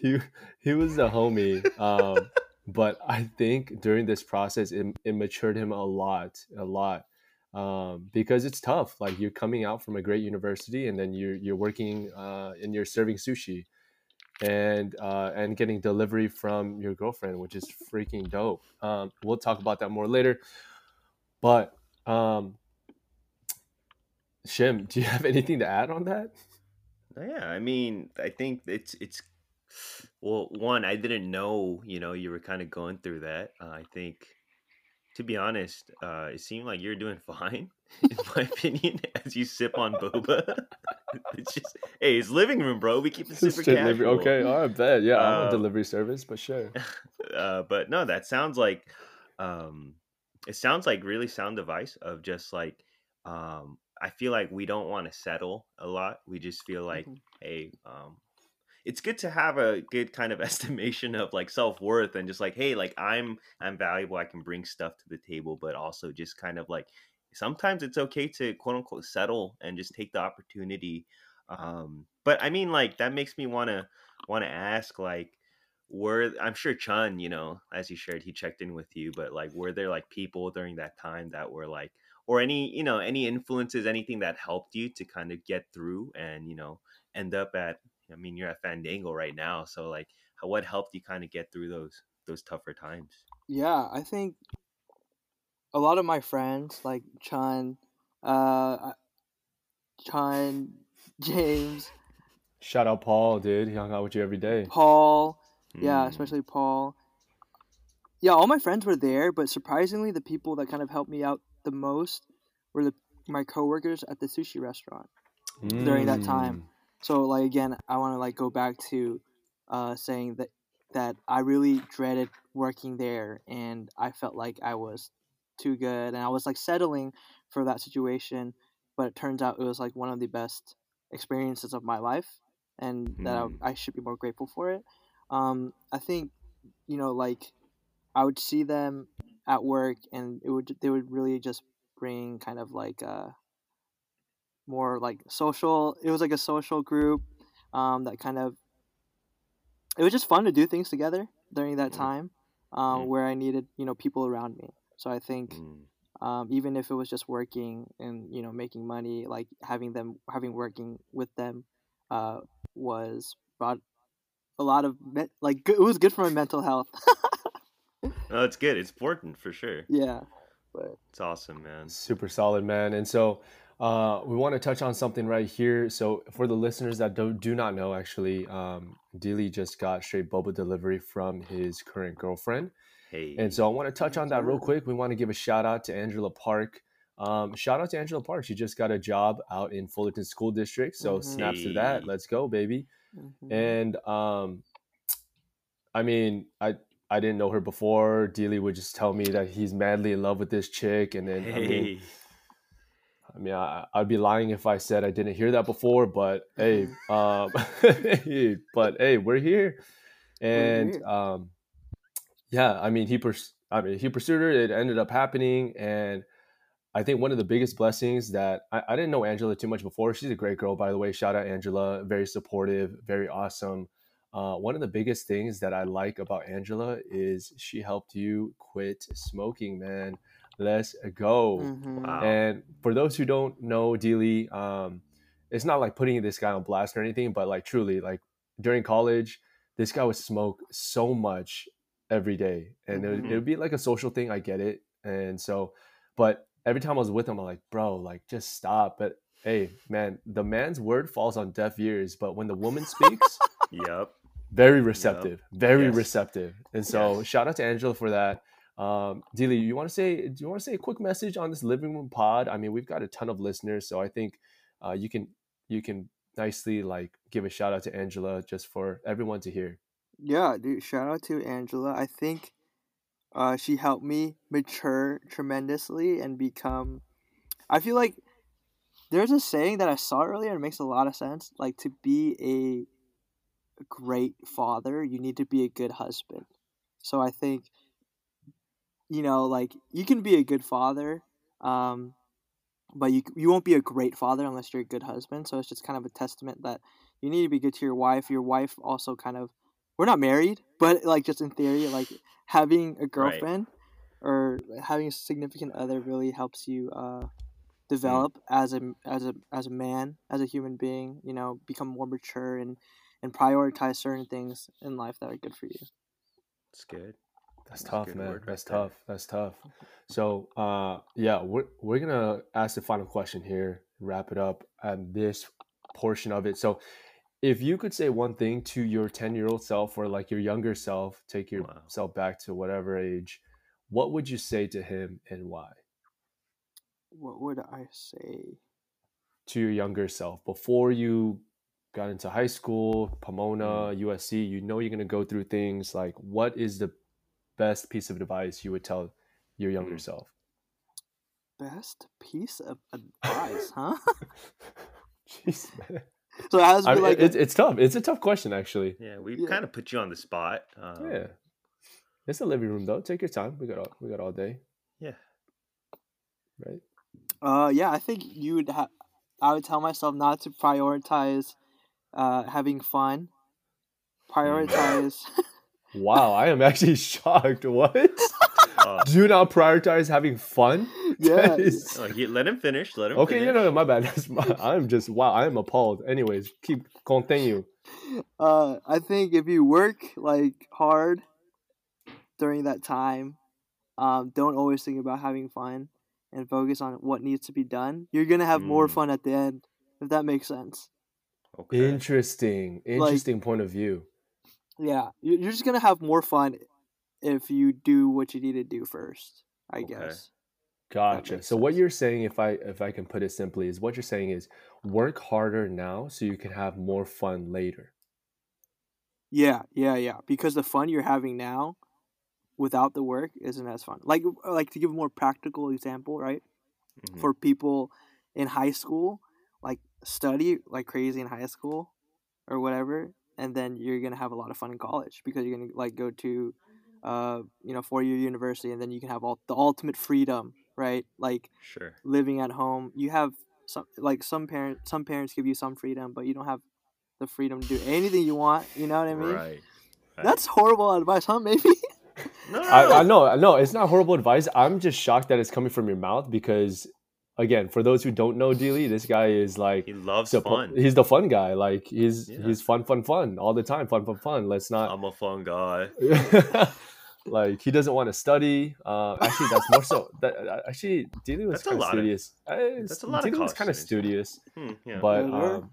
he he was the homie. Um, but I think during this process, it, it matured him a lot, a lot. Um, because it's tough. Like you're coming out from a great university, and then you're you're working uh, and you're serving sushi, and uh, and getting delivery from your girlfriend, which is freaking dope. Um, we'll talk about that more later. But um, Shim, do you have anything to add on that? Yeah, I mean, I think it's it's well, one, I didn't know, you know, you were kind of going through that. Uh, I think, to be honest, uh, it seemed like you're doing fine, in my opinion, as you sip on boba. it's just, hey, it's living room, bro. We keep it super delivery- casual. Okay, all right, bet. Yeah, I'm a Um, delivery service, but sure. uh, but no, that sounds like um, it sounds like really sound advice of just like um, I feel like we don't want to settle a lot. We just feel like, Mhm. hey, um, it's good to have a good kind of estimation of like self worth and just like, hey, like I'm I'm valuable. I can bring stuff to the table, but also just kind of like sometimes it's okay to quote unquote settle and just take the opportunity. Um, but I mean, like that makes me want to want to ask like were I'm sure Chun, you know, as you shared, he checked in with you, but like, were there like people during that time that were like, or any, you know, any influences, anything that helped you to kind of get through and, you know, end up at, I mean, you're at Fandango right now. So like, how, what helped you kind of get through those, those tougher times? yeah i think a lot of my friends like Chan, uh chun james Shout out Paul, dude. He hung out with you every day. paul yeah Hmm. especially paul yeah all my friends were there but surprisingly the people that kind of helped me out the most were the my coworkers at the sushi restaurant during that time. Mm. so like again i want to like go back to uh saying that that i really dreaded working there and i felt like i was too good and i was like settling for that situation but it turns out it was like one of the best experiences of my life and that Mm. I, I should be more grateful for it um i think you know like i would see them at work and it would they would really just bring kind of like uh more like social it was like a social group um that kind of it was just fun to do things together during that Mm. time um, Mm. where i needed you know people around me so i think Mm. um, even if it was just working and you know making money like having them having working with them uh, was brought a lot of me- like it was good for my mental health No, it's good. It's important for sure. yeah But It's awesome, man. Super solid, man. And so uh, we want to touch on something right here. So for the listeners that do, do not know, actually, um, D Lee just got straight boba delivery from his current girlfriend. Hey. And so I want to touch on that real quick. We want to give a shout out to Angela Park. Um, shout out to Angela Park. She just got a job out in Fullerton School District. So Mhm. snaps to that. Let's go, baby. mhm. And um, I mean, I I didn't know her before. D Lee would just tell me that he's madly in love with this chick, and then I mean, hey. I mean, I, I'd be lying if I said I didn't hear that before. But hey, um, but hey, we're here, and um, yeah, I mean, he pers- I mean, he pursued her. It ended up happening, and I think one of the biggest blessings that I, I didn't know Angela too much before. She's a great girl, by the way. Shout out Angela, very supportive, very awesome. Uh, one of the biggest things that I like about Angela is she helped you quit smoking, man. Let's go. Mhm. Wow. And for those who don't know D Lee, um, it's not like putting this guy on blast or anything, but like truly, like during college, this guy would smoke so much every day, and it, would, it would be like a social thing. I get it, and so, but every time I was with him, I'm like, bro, like just stop. But hey, man, the man's word falls on deaf ears, but when the woman speaks, Yep. very receptive, very Yes. receptive. And so, Yes. shout out to Angela for that. Um, D Lee, you want to say? Do you want to say a quick message on this living room pod? I mean, we've got a ton of listeners, so I think uh, you can you can nicely like give a shout out to Angela just for everyone to hear. Yeah, dude. Shout out to Angela. I think uh, she helped me mature tremendously and become. I feel like there's a saying that I saw earlier and makes a lot of sense. Like to be a great father, you need to be a good husband. So I think, you know, like you can be a good father, um, but you you won't be a great father unless you're a good husband. So it's just kind of a testament that you need to be good to your wife. Your wife also kind of we're not married, but like just in theory, like having a girlfriend or having a significant other really helps you uh, develop as a as a as a man, as a human being. You know, become more mature and and prioritize certain things in life that are good for you. It's good. That's That's tough, man. word right That's there. tough. That's tough. So, uh, yeah, we're we're gonna ask the final question here, wrap it up, and this portion of it. So, if you could say one thing to your ten year old self or like your younger self, take Wow. yourself back to whatever age, what would you say to him and why? What would I say? To your younger self before you got into high school, Pomona, USC, you know you're gonna go through things like what is the best piece of advice you would tell your younger Mm. self? Best piece of advice, huh? Jeez, man. so it has to I be mean, like it's, it's tough. It's a tough question, actually. Yeah, we Yeah. kind of put you on the spot. Um, yeah, it's a living room though. Take your time. We got all we got all day, Yeah. right? Uh, yeah, I think you would have. I would tell myself not to prioritize, uh, having fun. Prioritize. Wow, I am actually shocked. What? Uh, Do not prioritize having fun. yeah. That is- oh, he- let him finish. Let him Okay, finish. yeah, no, no, my bad. That's my, I'm just wow. I am appalled. Anyways, keep continue. Uh, I think if you work like hard during that time, um, don't always think about having fun and focus on what needs to be done. You're gonna have more Mm. fun at the end, if that makes sense. Okay. Interesting, interesting point of view. Yeah, you- you're just gonna have more fun if you do what you need to do first. I Okay. guess. Gotcha. So what you're saying, if I if I can put it simply, is what you're saying is work harder now so you can have more fun later. Yeah, yeah, yeah. Because the fun you're having now, without the work, isn't as fun. Like, like to give a more practical example, right? Mhm. For people in high school, like study like crazy in high school, or whatever, and then you're gonna have a lot of fun in college because you're gonna like go to, uh, you know, four year university, and then you can have all the ultimate freedom, right? Like Sure. living at home. You have some like some parents some parents give you some freedom, but you don't have the freedom to do anything you want. You know what I mean? Right. right. That's horrible advice, huh? Maybe. no, no, I, I no. know, no, it's not horrible advice. I'm just shocked that it's coming from your mouth because, again, for those who don't know D Lee, this guy is like He loves suppo- fun. He's the fun guy. Like he's Yeah. he's fun, fun, fun all the time. Fun, fun, fun. Let's not. I'm a fun guy. like he doesn't want to study. Uh, actually, that's more so. That uh, actually, D Lee was kind of lot of- studious. Uh, that's a lot of D Lee was kind of studious, Hmm, yeah. but Yeah, they um,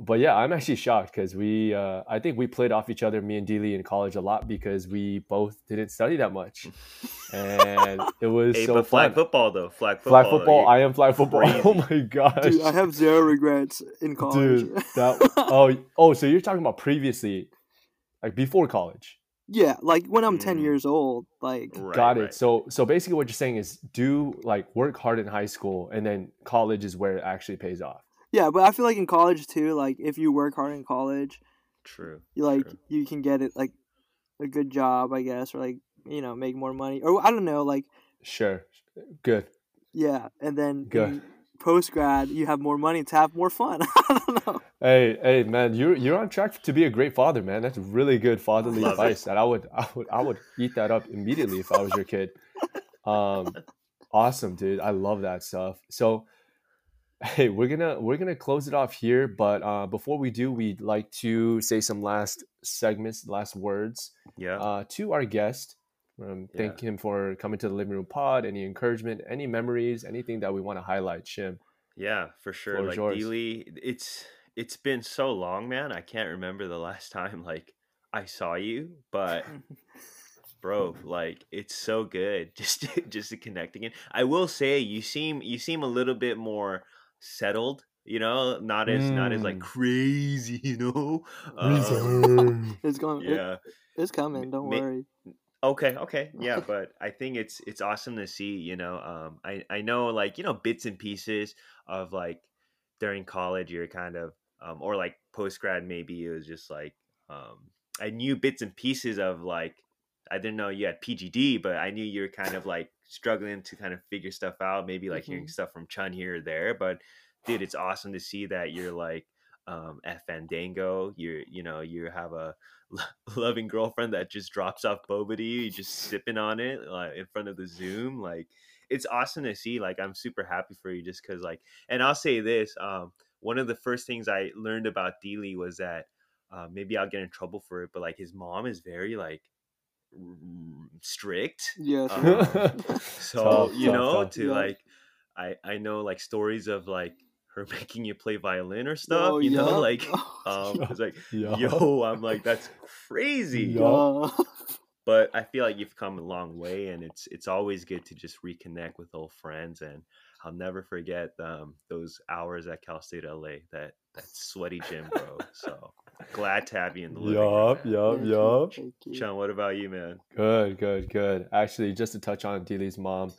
but yeah, I'm actually shocked because we, uh, I think we played off each other, me and D Lee, in college a lot because we both didn't study that much, and it was hey, so but flag fun. football though, flag football. Flag football. you- I am flag football. Oh my gosh, Dude, I have zero regrets in college. Dude, that oh oh, so you're talking about previously, like before college. yeah, like when I'm 10 Mm. years old, like Right, Got it. right. So so basically, what you're saying is do like work hard in high school, and then college is where it actually pays off. Yeah, but I feel like in college too, like if you work hard in college, True. you like True. you can get it like a good job, I guess, or like you know make more money, or I don't know, like Sure, good. yeah, and then Good. post grad you have more money to have more fun. I don't know. Hey hey man, you're you're on track to be a great father, man. That's really good fatherly Love it. advice. That I would I would I would eat that up immediately if I was your kid. Um, awesome, dude. I love that stuff. So. Hey, we're gonna we're gonna close it off here, but uh, before we do, we'd like to say some last segments, last words. Yeah. uh, to our guest. Um, Yeah. Thank him for coming to the living room pod. Any encouragement, any memories, anything that we want to highlight, Shim. Yeah, for sure. Like. D Lee, it's it's been so long, man. I can't remember the last time like I saw you, but bro, like it's so good just to, just to connect again. I will say you seem you seem a little bit more settled, you know, not as not as like Mm. crazy, you know. Um, It's going. it- yeah. it's coming. Don't ma- worry. Okay, okay, yeah, but I think it's it's awesome to see. You know, um, I I know like you know bits and pieces of like during college you're kind of um, or like post grad maybe it was just like um, I knew bits and pieces of like I didn't know you had PGD, but I knew you were kind of like struggling to kind of figure stuff out. Maybe like hearing stuff from Chun here or there, but dude, it's awesome to see that you're like um, F Fandango. You're you know you have a lo- loving girlfriend that just drops off boba to you. You're just sipping on it like in front of the Zoom. Like it's awesome to see. Like I'm super happy for you just because like. And I'll say this: um, one of the first things I learned about D Lee was that uh, maybe I'll get in trouble for it, but like his mom is very like strict. Yes. Um, so you know tough. to Yeah. like i i know like stories of like her making you play violin or stuff Oh, you know like um it's like Yeah. yo i'm like that's crazy Yeah. Yeah. but i feel like you've come a long way and it's it's always good to just reconnect with old friends and i'll never forget um those hours at cal state la that that sweaty gym bro so glad to have you in the living room, Yup, man. yup, Thank you, yup. Sean, what about you man Good, good, good. Actually, just to touch on D Lee's mom,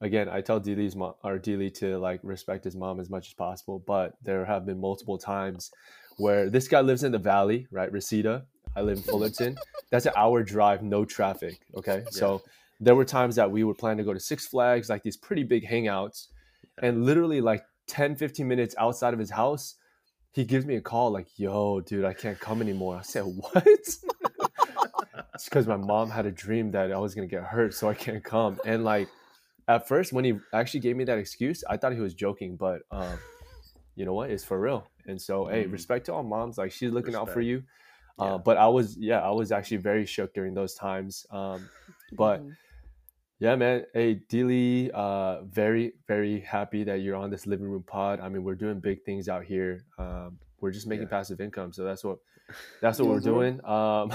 again, I tell D Lee's mom or D Lee to like respect his mom as much as possible. But there have been multiple times where this guy lives in the valley, right? Reseda. I live in Fullerton. That's an hour drive, no traffic. Okay, so there were times that we would plan to go to Six Flags, like these pretty big hangouts, and literally like 10, 15 minutes outside of his house, he gives me a call like, "Yo, dude, I can't come anymore." I said, "What?" it's because my mom had a dream that I was gonna get hurt, so I can't come. And like at first, when he actually gave me that excuse, I thought he was joking, but um, you know what? It's for real. And so, hey, Mm. respect to all moms. Like she's looking out for Respect. you. Yeah. Uh, but I was, yeah, I was actually very shook during those times. Um, but Mhm. Yeah, man. Hey, D Lee, uh, very, very happy that you're on this living room pod. I mean, we're doing big things out here. Um, we're just making Yeah. passive income, so that's what that's what we're doing. Um,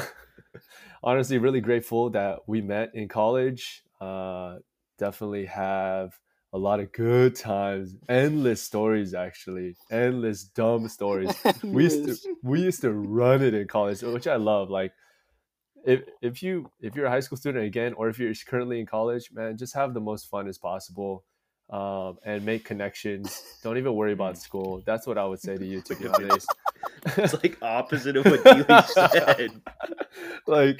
honestly, really grateful that we met in college. Uh, definitely have a lot of good times, endless stories, actually, endless dumb stories we used to we used to run it in college, which I love. Like if if you if you're a high school student again, or if you're currently in college, man, just have the most fun as possible, um, and make connections. Don't even worry about school. That's what I would say to you, to be honest. it's like opposite of what D Lee said like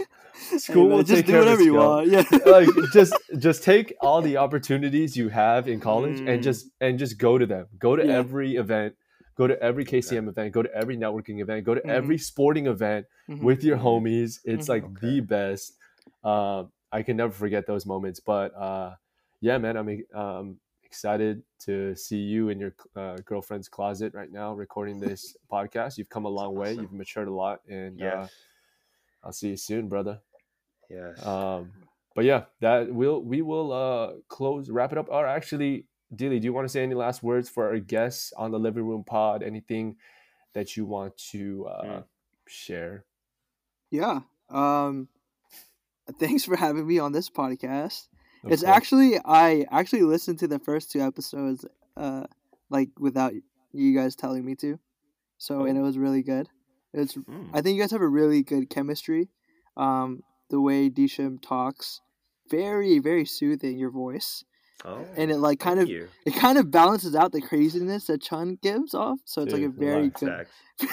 Hey, school man, will just take do care of whatever you want. Yeah. like just just take all the opportunities you have in college Mm. and just and just go to them go to Yeah. every event go to every kcm event go to every networking event go to Mhm. every sporting event Mhm. with your Mhm. homies it's like Okay. the best um i can never forget those moments but uh yeah man i'm um excited to see you in your uh, girlfriend's closet right now recording this podcast you've come a long way awesome. you've matured a lot and uh, yes i'll see you soon brother Yes. Um, but yeah, that will we will uh close wrap it up. Or actually, Dilly, do you want to say any last words for our guests on the living room pod? Anything that you want to uh, Mm. share? Yeah. Um thanks for having me on this podcast. Of it's course. actually I actually listened to the first two episodes uh like without you guys telling me to. So and it was really good. It's Mm. I think you guys have a really good chemistry. Um the way Disham talks very very soothing your voice oh, and it like kind of you. it kind of balances out the craziness that Chun gives off. So it's like a very good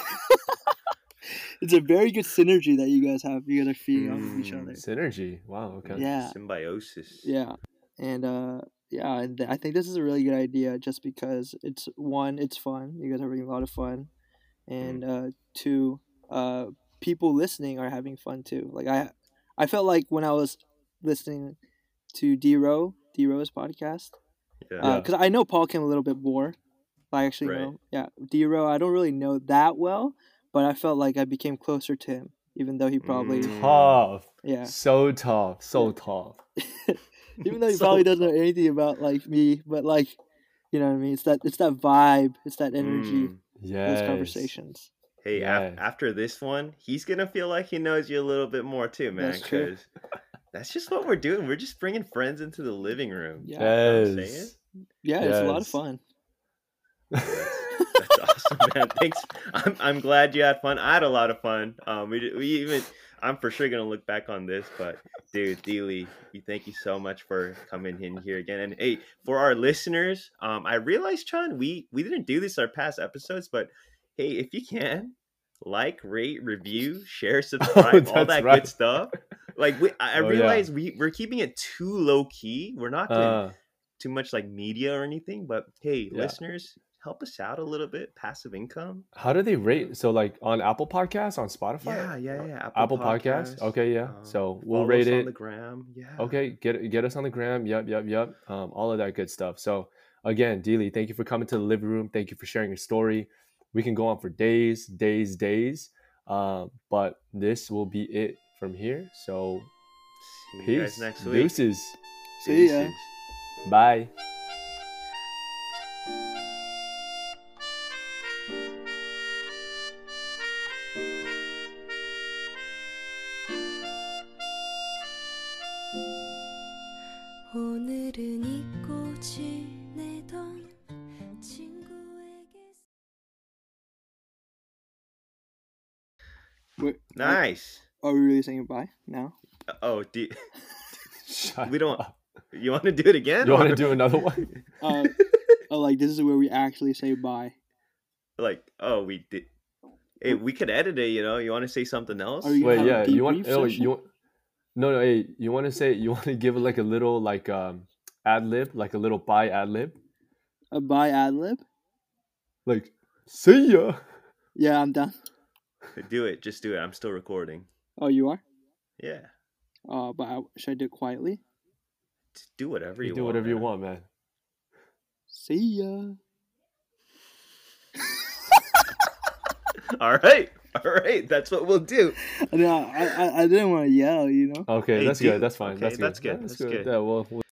it's a very good synergy that you guys have. You guys are feeding off of each Mm. other. Synergy. Wow. Okay. Yeah. Symbiosis. Yeah, and uh, yeah, and I think this is a really good idea just because it's one, it's fun. You guys are having a lot of fun, and uh, two, uh, people listening are having fun too. Like I, I felt like when I was listening to D Row, D Row's podcast, Yeah. because I know Paul Kim a little bit more. I actually Right. know, yeah, D Row. I don't really know that well, but I felt like I became closer to him, even though he probably, Mm. Tough. yeah, So tough. So tough. even though he So probably doesn't know anything about like me, but like, you know what I mean? It's that it's that vibe, it's that energy, Mm. Yes. those conversations. Hey, af- after this one, he's gonna feel like he knows you a little bit more too, man. That's true. Because that's just what we're doing. We're just bringing friends into the living room. Yeah, You know what I'm Yes. yeah, it's a lot of fun. That's awesome, man. Thanks. I'm, I'm glad you had fun. I had a lot of fun. Um, we, we even I'm for sure gonna look back on this, but dude, D Lee, we thank you so much for coming in here again. And hey, for our listeners, um, I realized, Chun, we we didn't do this in our past episodes, but hey, if you can, like, rate, review, share, subscribe, all that right. good stuff. Like we, I Oh, yeah. realize we we're keeping it too low key. We're not doing Uh, too much like media or anything, but hey, Yeah. listeners, help us out a little bit. Passive income. how do they rate? So like on Apple Podcasts, on Spotify? Yeah, yeah, yeah. Apple Podcasts? Okay, yeah. Um, So we'll rate us it. on the gram. Yeah. Okay, get get us on the gram. Yep, yep, yep. Um, all of that good stuff. So again, D Lee, thank you for coming to the living room. Thank you for sharing your story. We can go on for days, days, days. Um, but this will be it from here. So, See peace. next week. Deuces. See Deuces. ya. Bye. Nice. Are we really saying goodbye now? Oh, do Shut We don't- up. you want to do it again? You want to do another one? Uh, oh, like this is where we actually say bye. like? Oh, we did. Hey, we could edit it. You know. You want to say something else? Are Wait, yeah. You want? debrief Oh, you want? No, no. Hey, you want to say? You want to give like a little like um ad lib, like a little bye ad lib, A bye ad lib? like see ya. Yeah, I'm done. Do it. Just do it. I'm still recording. Oh, you are? Yeah. Uh, but I, should I do it quietly? Just do whatever you, You do want. whatever you want, man. See ya. All right. All right. That's what we'll do. No, I, I, I didn't want to yell, you know? Okay, Hey, that's do- good. That's fine. okay, that's good. that's good, that's good. Yeah, well,